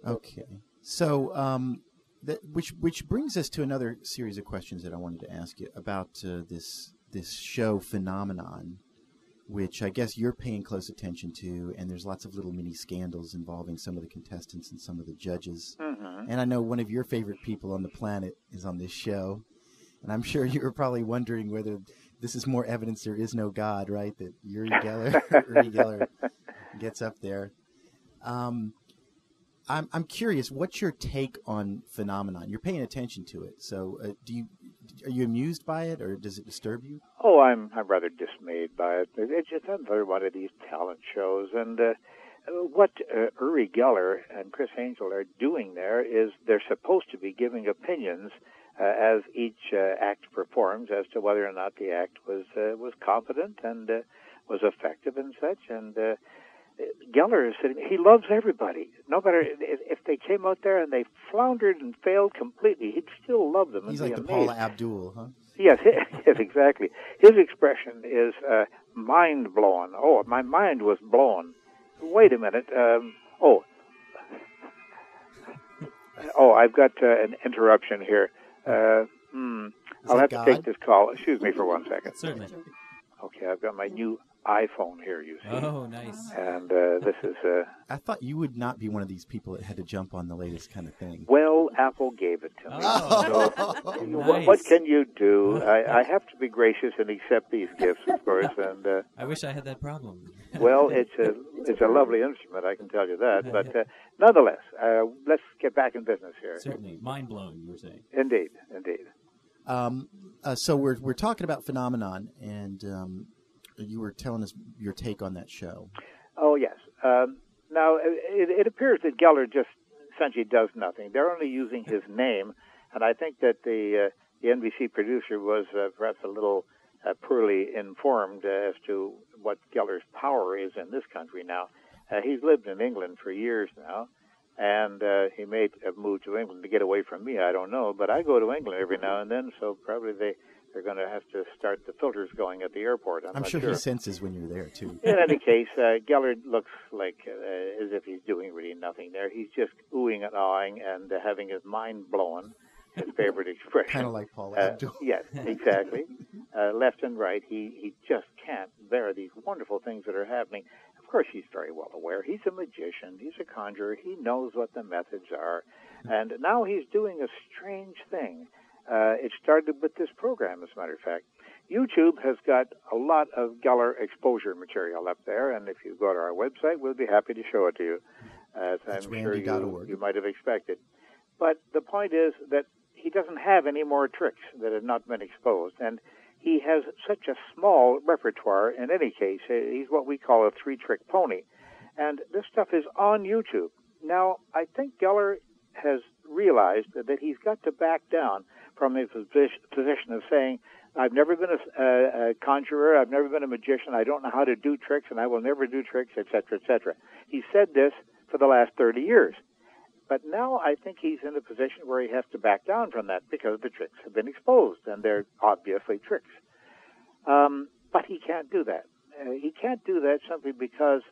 Speaker 2: Okay. So, um, that, which which brings us to another series of questions that I wanted to ask you about uh, this this show phenomenon, which I guess you're paying close attention to, and there's lots of little mini scandals involving some of the contestants and some of the judges.
Speaker 1: Mhm.
Speaker 2: And I know one of your favorite people on the planet is on this show, and I'm sure you were probably wondering whether this is more evidence there is no God, right? That Uri Geller, Uri Geller gets up there. Um, I'm I'm curious. What's your take on phenomenon? You're paying attention to it, so uh, do you are you amused by it, or does it disturb you?
Speaker 1: Oh, I'm I'm rather dismayed by it. It's just another one of these talent shows, and uh, what uh, Uri Geller and Criss Angel are doing there is they're supposed to be giving opinions uh, as each uh, act performs as to whether or not the act was uh, was competent and uh, was effective and such. And Geller said. He loves everybody. No matter if, if they came out there and they floundered and failed completely, he'd still love them.
Speaker 2: He's like the
Speaker 1: amazed.
Speaker 2: Paula Abdul, huh?
Speaker 1: Yes, yes, exactly. His expression is uh, mind blown. Oh, my mind was blown. Wait a minute. Um, oh, oh, I've got uh, an interruption here. Uh, hmm. I'll
Speaker 2: that
Speaker 1: have to take this call. Excuse me for one second.
Speaker 4: Certainly.
Speaker 1: Okay, I've got my new iPhone here. You see.
Speaker 4: Oh, nice.
Speaker 1: And uh, this is uh,
Speaker 2: I thought you would not be one of these people that had to jump on the latest kind of thing.
Speaker 1: well, Apple gave it to me.
Speaker 4: Oh,
Speaker 1: So, what, what can you do? I, I have to be gracious and accept these gifts, of course. And uh,
Speaker 4: I wish I had that problem.
Speaker 1: well, it's a it's a lovely instrument, I can tell you that. But uh, nonetheless, uh, let's get back in business here.
Speaker 4: Certainly. mind blowing. you were saying.
Speaker 1: Indeed, indeed.
Speaker 2: Um, uh, so we're we're talking about phenomenon, and um, you were telling us your take on that show.
Speaker 1: Oh yes. Um, now it, it appears that Geller just essentially does nothing. They're only using his name, and I think that the uh, the NBC producer was uh, perhaps a little uh, poorly informed uh, as to what Geller's power is in this country now. Uh, he's lived in England for years now, and uh, he may have moved to England to get away from me. I don't know, but I go to England every now and then, so probably they they're going to have to start the filters going at the airport. I'm,
Speaker 2: I'm sure,
Speaker 1: sure
Speaker 2: he senses when you're there too.
Speaker 1: in any case, uh, Geller looks like uh, as if he's doing really nothing there. He's just oohing and awing and uh, having his mind blown. His favorite expression.
Speaker 2: Kind of like Paul
Speaker 1: Uh,
Speaker 2: Abdul.
Speaker 1: yes, exactly. Uh, left and right, he he just can't bear these wonderful things that are happening. Of course, he's very well aware. He's a magician. He's a conjurer. He knows what the methods are, and now he's doing a strange thing. Uh, it started with this program, as a matter of fact. YouTube has got a lot of Geller exposure material up there, and if you go to our website, we'll be happy to show it to you, as
Speaker 2: That's
Speaker 1: I'm sure you, you might have expected. But the point is that he doesn't have any more tricks that have not been exposed, and he has such a small repertoire. In any case, he's what we call a three-trick pony, and this stuff is on YouTube. Now, I think Geller has realized that he's got to back down from his position of saying, I've never been a, a, a conjurer, I've never been a magician, I don't know how to do tricks, and I will never do tricks, etc., etc. He said this for the last 30 years. But now I think he's in a position where he has to back down from that because the tricks have been exposed, and they're obviously tricks. Um, but he can't do that. Uh, he can't do that simply because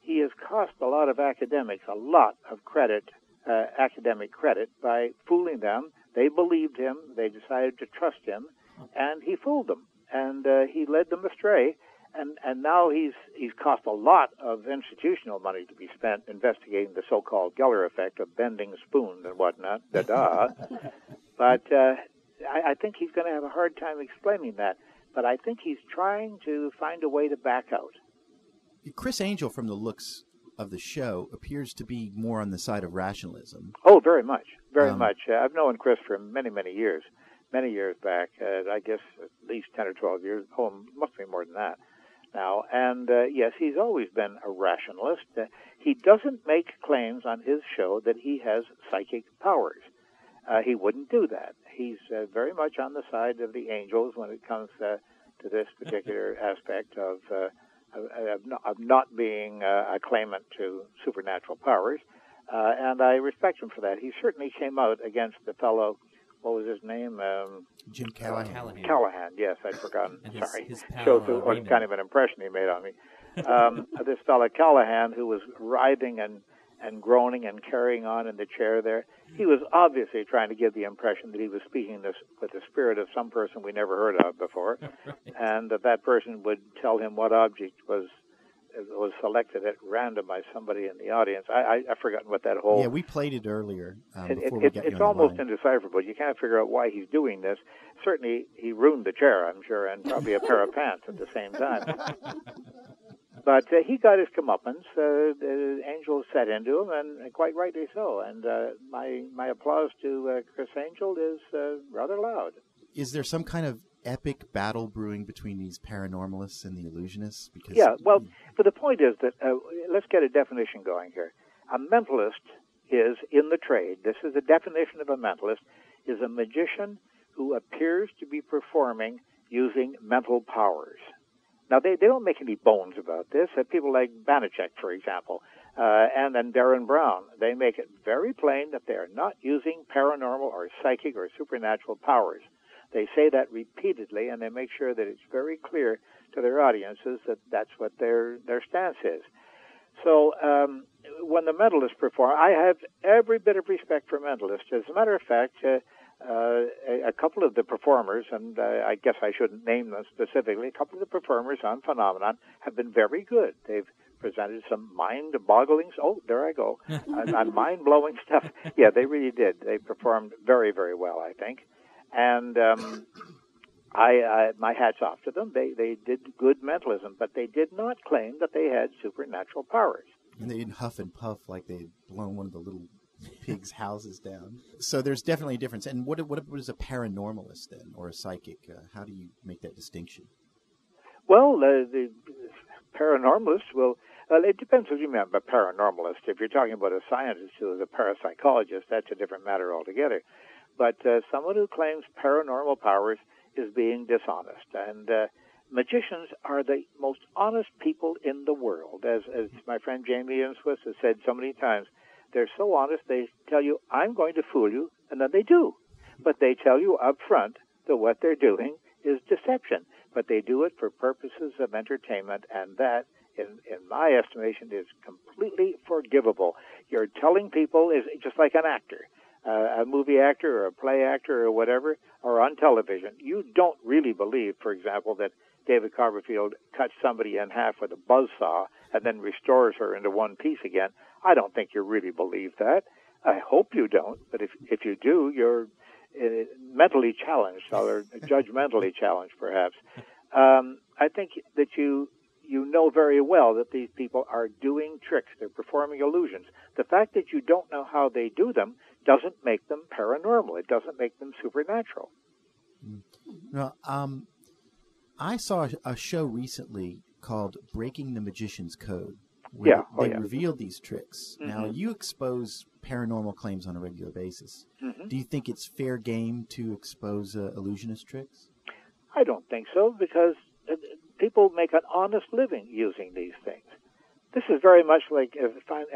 Speaker 1: he has cost a lot of academics a lot of credit, uh, academic credit, by fooling them. They believed him. They decided to trust him, and he fooled them, and uh, he led them astray. And and now he's he's cost a lot of institutional money to be spent investigating the so-called Geller effect of bending spoons and whatnot. Da da. but uh, I, I think he's going to have a hard time explaining that. But I think he's trying to find a way to back out.
Speaker 2: Criss Angel, from the looks of the show, appears to be more on the side of rationalism.
Speaker 1: Oh, very much, very
Speaker 2: Um,
Speaker 1: much. Uh, I've known Criss for many, many years, many years back. Uh, I guess at least ten or twelve years. Oh, must be more than that now. And uh, yes, he's always been a rationalist. Uh, he doesn't make claims on his show that he has psychic powers. Uh, he wouldn't do that. He's uh, very much on the side of the angels when it comes uh, to this particular aspect of, uh, of, of, not, of not being uh, a claimant to supernatural powers. Uh, and I respect him for that. He certainly came out against the fellow, what was his name? Um,
Speaker 2: Jim Callahan.
Speaker 4: Callahan.
Speaker 1: Callahan, yes, I'd forgotten.
Speaker 4: His-
Speaker 1: Sorry.
Speaker 4: his pal,
Speaker 1: Shows
Speaker 4: uh,
Speaker 1: what
Speaker 4: Raymond.
Speaker 1: kind of an impression he made on me. Um, this fellow Callahan, who was writhing and and groaning and carrying on in the chair there. He was obviously trying to give the impression that he was speaking this with the spirit of some person we never heard of before, and that that person would tell him what object was was selected at random by somebody in the audience. I, I, I've forgotten what that whole
Speaker 2: Yeah, we played it earlier um,
Speaker 1: it, it, it, it's
Speaker 2: you on the
Speaker 1: almost indecipherable. You can't figure out why he's doing this. Certainly, he ruined the chair, I'm sure, and probably a pair of pants at the same time. But uh, he got his comeuppance. Uh, the angel set into him, and quite rightly so. And uh, my my applause to uh, Criss Angel is uh, rather loud.
Speaker 2: Is there some kind of epic battle brewing between these paranormalists and the illusionists? Because
Speaker 1: Yeah, well, but the point is that uh, let's get a definition going here. A mentalist is in the trade. This is the definition of a mentalist: is a magician who appears to be performing using mental powers. Now, they, they don't make any bones about this. People like Banachek, for example, uh, and then Derren Brown, they make it very plain that they are not using paranormal or psychic or supernatural powers. They say that repeatedly, and they make sure that it's very clear to their audiences that that's what their their stance is. So um, when the mentalists perform, I have every bit of respect for mentalists. As a matter of fact, uh, uh, a, a couple of the performers, and uh, I guess I shouldn't name them specifically, a couple of the performers on Phenomenon have been very good. They've presented some mind-boggling. Oh, there I go, uh, mind-blowing stuff. Yeah, they really did. They performed very, very well, I think, and. Um, I, I my hats off to them. They they did good mentalism, but they did not claim that they had supernatural powers.
Speaker 2: and they didn't huff and puff like they'd blown one of the little pigs' houses down. So there's definitely a difference. And what what, what is a paranormalist then, or a psychic? Uh, how do you make that distinction?
Speaker 1: Well, uh, the paranormalist will. Well, it depends what you mean by paranormalist. If you're talking about a scientist who is a parapsychologist, that's a different matter altogether. But uh, someone who claims paranormal powers is being dishonest. And uh, magicians are the most honest people in the world. As, as my friend Jamie Ian Swiss has said so many times, they're so honest, they tell you, I'm going to fool you, and then they do. But they tell you up front that what they're doing is deception. But they do it for purposes of entertainment, and that, in, in my estimation, is completely forgivable. You're telling people is just like an actor uh, a movie actor or a play actor or whatever, or on television, you don't really believe, for example, that David Copperfield cut somebody in half with a buzz saw and then restores her into one piece again. I don't think you really believe that. I hope you don't, but if if you do, you're uh, mentally challenged or judgmentally challenged, perhaps. Um, I think that you you know very well that these people are doing tricks. They're performing illusions. The fact that you don't know how they do them doesn't make them paranormal. It doesn't make them supernatural.
Speaker 2: Well, um, I saw a show recently called "Breaking the Magician's Code." Where
Speaker 1: Yeah, oh,
Speaker 2: they
Speaker 1: yeah.
Speaker 2: revealed these tricks. Now,
Speaker 1: Mhm.
Speaker 2: you expose paranormal claims on a regular basis.
Speaker 1: Mhm.
Speaker 2: Do you think it's fair game to expose uh, illusionist tricks?
Speaker 1: I don't think so because uh, people make an honest living using these things. This is very much like find,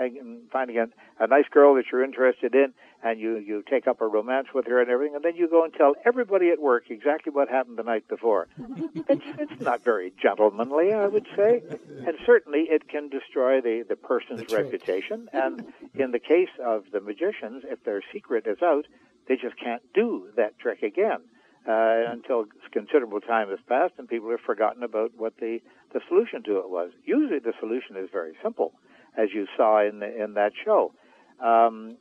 Speaker 1: finding a, a nice girl that you're interested in, and you you take up a romance with her and everything, and then you go and tell everybody at work exactly what happened the night before. it's it's not very gentlemanly, I would say, and certainly it can destroy the the person's reputation. And in the case of the magicians, if their secret is out, they just can't do that trick again uh, until considerable time has passed and people have forgotten about what the, the solution to it was. Usually the solution is very simple, as you saw in the, in that show. Um,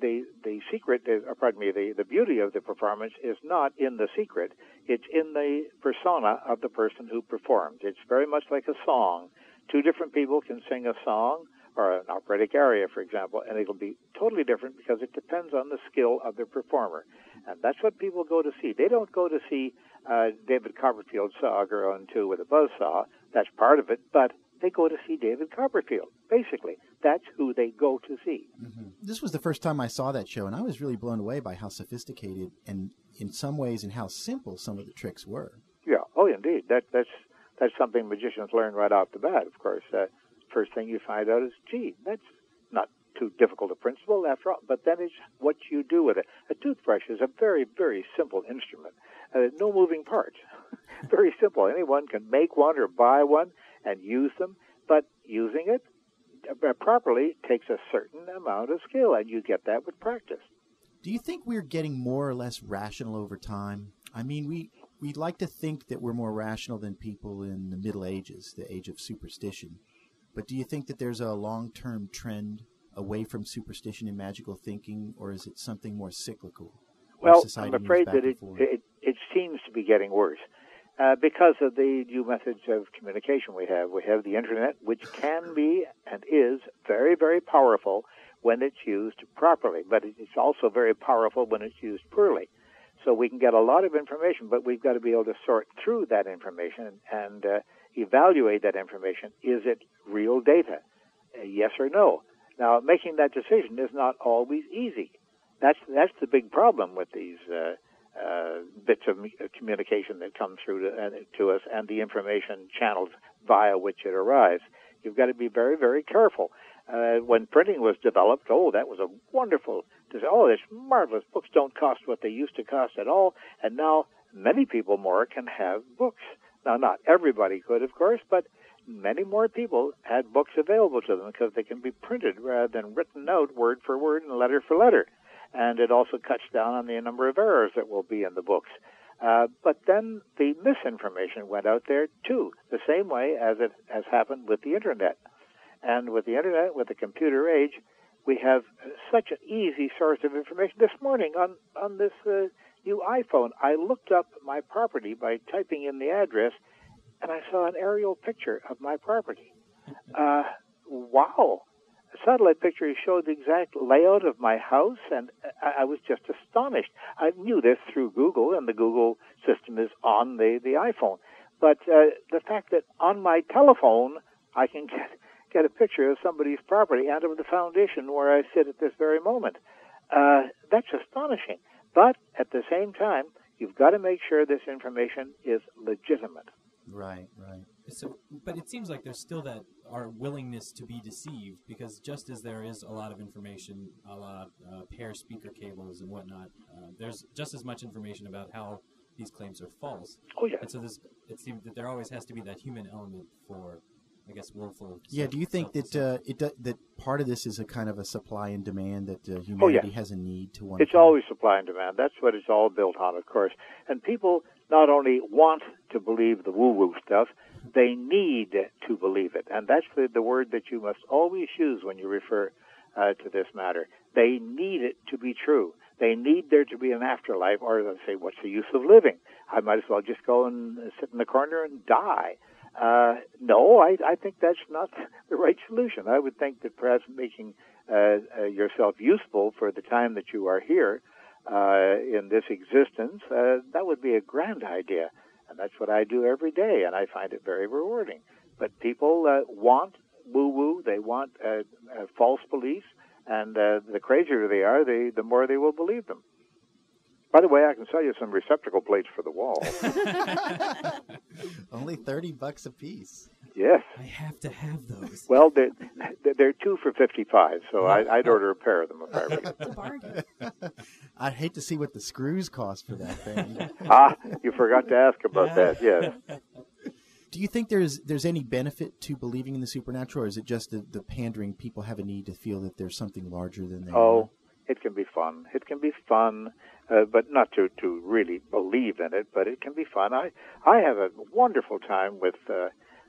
Speaker 1: the the secret, is, or pardon me, the, the beauty of the performance is not in the secret. It's in the persona of the person who performed. It's very much like a song. Two different people can sing a song or an operatic aria, for example, and it'll be totally different because it depends on the skill of the performer. And that's what people go to see. They don't go to see uh, David Copperfield saw a girl in two with a buzzsaw. That's part of it, but they go to see David Copperfield. Basically, that's who they go to see.
Speaker 2: This was the first time I saw that show, and I was really blown away by how sophisticated and, in some ways, and how simple some of the tricks were.
Speaker 1: Yeah. Oh, indeed. That that's that's something magicians learn right off the bat. Of course, uh, first thing you find out is, gee, that's not too difficult a principle after all. But then it's what you do with it. A toothbrush is a very very simple instrument. Uh, no moving parts. very simple. Anyone can make one or buy one and use them. But using it, uh, properly takes a certain amount of skill, and you get that with practice.
Speaker 2: Do you think we're getting more or less rational over time? I mean, we we like to think that we're more rational than people in the Middle Ages, the age of superstition. But do you think that there's a long-term trend away from superstition and magical thinking, or is it something more cyclical?
Speaker 1: Well, I'm afraid that
Speaker 2: and
Speaker 1: it,
Speaker 2: forth?
Speaker 1: it it seems to be getting worse uh, because of the new methods of communication we have. We have the internet, which can be and is very very powerful when it's used properly, but it's also very powerful when it's used poorly. So we can get a lot of information, but we've got to be able to sort through that information and uh, evaluate that information. Is it real data? Uh, yes or no? Now, making that decision is not always easy. That's that's the big problem with these uh, uh, bits of communication that come through to, uh, to us and the information channels via which it arrives. You've got to be very, very careful. Uh, when printing was developed, oh, that was a wonderful. Oh, it's marvelous. Books don't cost what they used to cost at all, and now many people more can have books. Now, not everybody could, of course, but many more people had books available to them because they can be printed rather than written out word for word and letter for letter. And it also cuts down on the number of errors that will be in the books. Uh, but then the misinformation went out there too, the same way as it has happened with the internet. And with the internet, with the computer age, we have such an easy source of information. This morning on on this uh, new iPhone, I looked up my property by typing in the address, and I saw an aerial picture of my property. Uh, wow! Satellite picture showed the exact layout of my house, and I, I was just astonished. I knew this through Google, and the Google system is on the the iPhone. But uh, the fact that on my telephone I can get get a picture of somebody's property and of the foundation where I sit at this very moment, uh, that's astonishing. But at the same time, you've got to make sure this information is legitimate.
Speaker 2: Right, right.
Speaker 11: So, but it seems like there's still that our willingness to be deceived because just as there is a lot of information, a lot uh, Pear speaker cables and whatnot, uh, there's just as much information about how these claims are false.
Speaker 1: Oh yeah.
Speaker 11: And so this, it seems that there always has to be that human element for, I guess, willful.
Speaker 2: Yeah.
Speaker 11: self-
Speaker 2: Do you think that
Speaker 11: self-deception.
Speaker 2: uh, it do, that part of this is a kind of a supply and demand that uh,
Speaker 1: Oh,
Speaker 2: humanity has a need to want?
Speaker 1: It's always supply and demand. That's what it's all built on, of course. And people not only want to believe the woo-woo stuff, they need to believe it. And that's the, the word that you must always use when you refer uh, to this matter. They need it to be true. They need there to be an afterlife, or they say, what's the use of living? I might as well just go and sit in the corner and die. Uh, no, I, I think that's not the right solution. I would think that perhaps making uh, uh, yourself useful for the time that you are here uh, in this existence, uh, that would be a grand idea. And that's what I do every day, and I find it very rewarding. But people uh, want woo woo, they want uh, uh, false beliefs, and uh, the crazier they are, they, the more they will believe them. By the way, I can sell you some receptacle plates for the wall.
Speaker 2: Only thirty bucks a piece.
Speaker 1: yes.
Speaker 11: I have to have those.
Speaker 1: Well, they're, they're two for 55, so I, I'd order a pair of them if I were you.
Speaker 3: It's a bargain.
Speaker 2: I'd hate to see what the screws cost for that thing.
Speaker 1: Ah, you forgot to ask about that, yes.
Speaker 2: Do you think there's there's any benefit to believing in the supernatural, or is it just the, the pandering people have a need to feel that there's something larger than they
Speaker 1: Oh, it can be fun. It can be fun, uh, but not to, to really believe in it, but it can be fun. I, I have a wonderful time with, uh,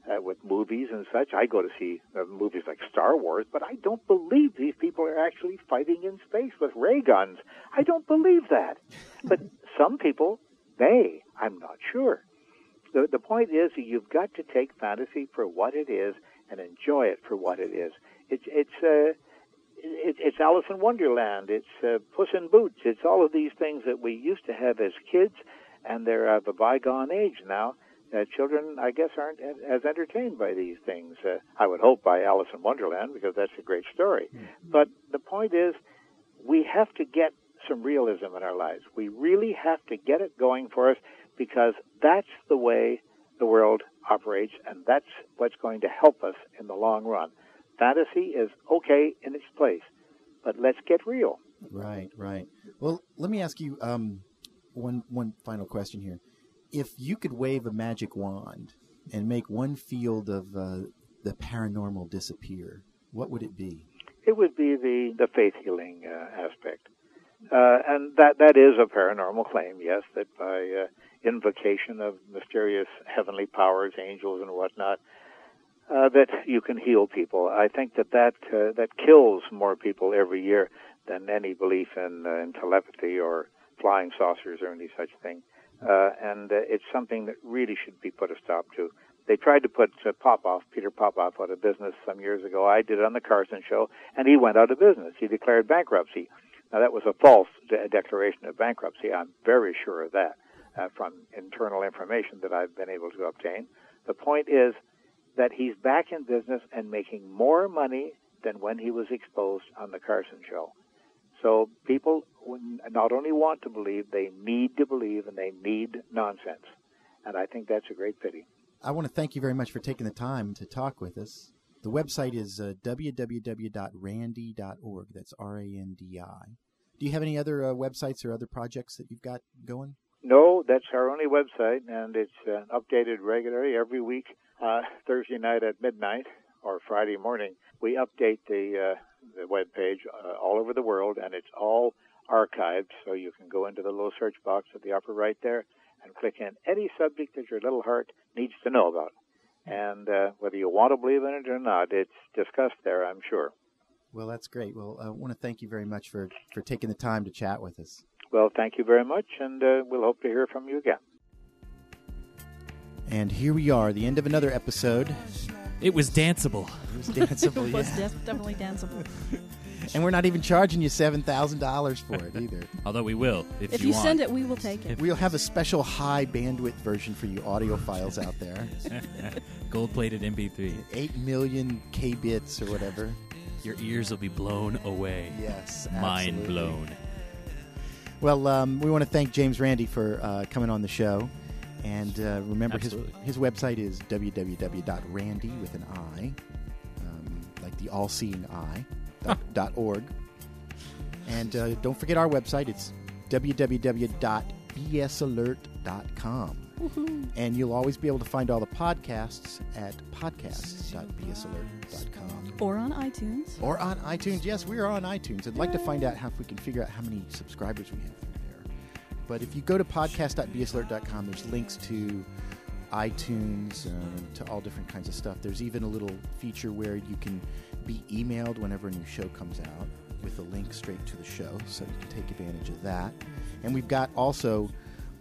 Speaker 1: uh, with movies and such. I go to see uh, movies like Star Wars, but I don't believe these people are actually fighting in space with ray guns. I don't believe that. But some people may. I'm not sure. The, the point is that you've got to take fantasy for what it is and enjoy it for what it is. It's, it's, uh, it, it's Alice in Wonderland. It's uh, Puss in Boots. It's all of these things that we used to have as kids, and they're of a bygone age now. Uh, children, I guess, aren't as entertained by these things. Uh, I would hope by Alice in Wonderland because that's a great story. But the point is, we have to get some realism in our lives. We really have to get it going for us because that's the way the world operates, and that's what's going to help us in the long run. Fantasy is okay in its place, but let's get real.
Speaker 2: Right, right. Well, let me ask you um, one one final question here. If you could wave a magic wand and make one field of uh, the paranormal disappear, what would it be?
Speaker 1: It would be the the faith healing uh, aspect, uh, and that that is a paranormal claim. Yes, that by uh, invocation of mysterious heavenly powers, angels, and whatnot, uh, that you can heal people. I think that that uh, that kills more people every year than any belief in, uh, in telepathy or flying saucers or any such thing. Uh, and uh, it's something that really should be put a stop to. They tried to put uh, Popoff, Peter Popoff, out of business some years ago. I did it on the Carson show, and he went out of business. He declared bankruptcy. Now that was a false de- declaration of bankruptcy. I'm very sure of that uh, from internal information that I've been able to obtain. The point is that he's back in business and making more money than when he was exposed on the Carson show. So people not only want to believe, they need to believe, and they need nonsense. And I think that's a great pity.
Speaker 2: I want to thank you very much for taking the time to talk with us. The website is uh, www.randi.org. That's R A N D I. Do you have any other uh, websites or other projects that you've got going?
Speaker 1: No, that's our only website, and it's uh, updated regularly every week, uh, Thursday night at midnight or Friday morning. We update the uh, the web page uh, all over the world, and it's all archived, so you can go into the little search box at the upper right there and click in any subject that your little heart needs to know about. And uh, whether you want to believe in it or not, it's discussed there, I'm sure.
Speaker 2: Well, that's great. Well, I want to thank you very much for, for taking the time to chat with us.
Speaker 1: Well, thank you very much, and uh, we'll hope to hear from you again.
Speaker 2: And here we are, the end of another episode.
Speaker 4: It was danceable.
Speaker 2: It was danceable,
Speaker 3: it was
Speaker 2: yeah.
Speaker 3: def- definitely danceable.
Speaker 2: And we're not even charging you $7,000 for it either.
Speaker 4: Although we will, if,
Speaker 3: If
Speaker 4: you,
Speaker 3: you
Speaker 4: want.
Speaker 3: send it, we will take it.
Speaker 2: We'll have a special high bandwidth version for you audiophiles out there.
Speaker 4: Gold-plated MP3.
Speaker 2: 8 million K bits or whatever.
Speaker 4: Your ears will be blown away.
Speaker 2: Yes, absolutely.
Speaker 4: Mind blown.
Speaker 2: Well, um, we want to thank James Randi for uh, coming on the show. And uh, remember, his,
Speaker 4: Absolutely.
Speaker 2: his website is www.randi with an I, um, like the all seeing eye, dot, dot org. And uh, don't forget our website, it's www.bsalert.com. And you'll always be able to find all the podcasts at podcasts.bsalert.com.
Speaker 3: Or on iTunes.
Speaker 2: Or on iTunes. Yes, we are on iTunes. I'd like to find out how if we can figure out how many subscribers we have through there. But if you go to podcast.bsalert.com, there's links to iTunes, um, to all different kinds of stuff. There's even a little feature where you can be emailed whenever a new show comes out with a link straight to the show, so you can take advantage of that. And we've got also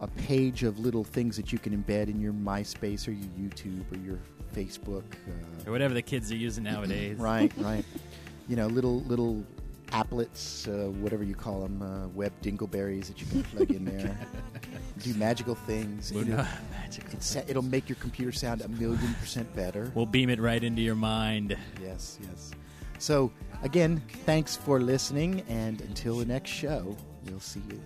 Speaker 2: a page of little things that you can embed in your MySpace or your YouTube or your Facebook. Uh,
Speaker 4: Or whatever the kids are using nowadays.
Speaker 2: right, right. You know, little little applets, uh, whatever you call them, uh, web dingleberries that you can plug in there. Do magical things. Know,
Speaker 4: no, magical
Speaker 2: it's, sa- it'll make your computer sound a million percent better.
Speaker 4: We'll beam it right into your mind.
Speaker 2: Yes, yes. So, again, thanks for listening, and until the next show, we'll see you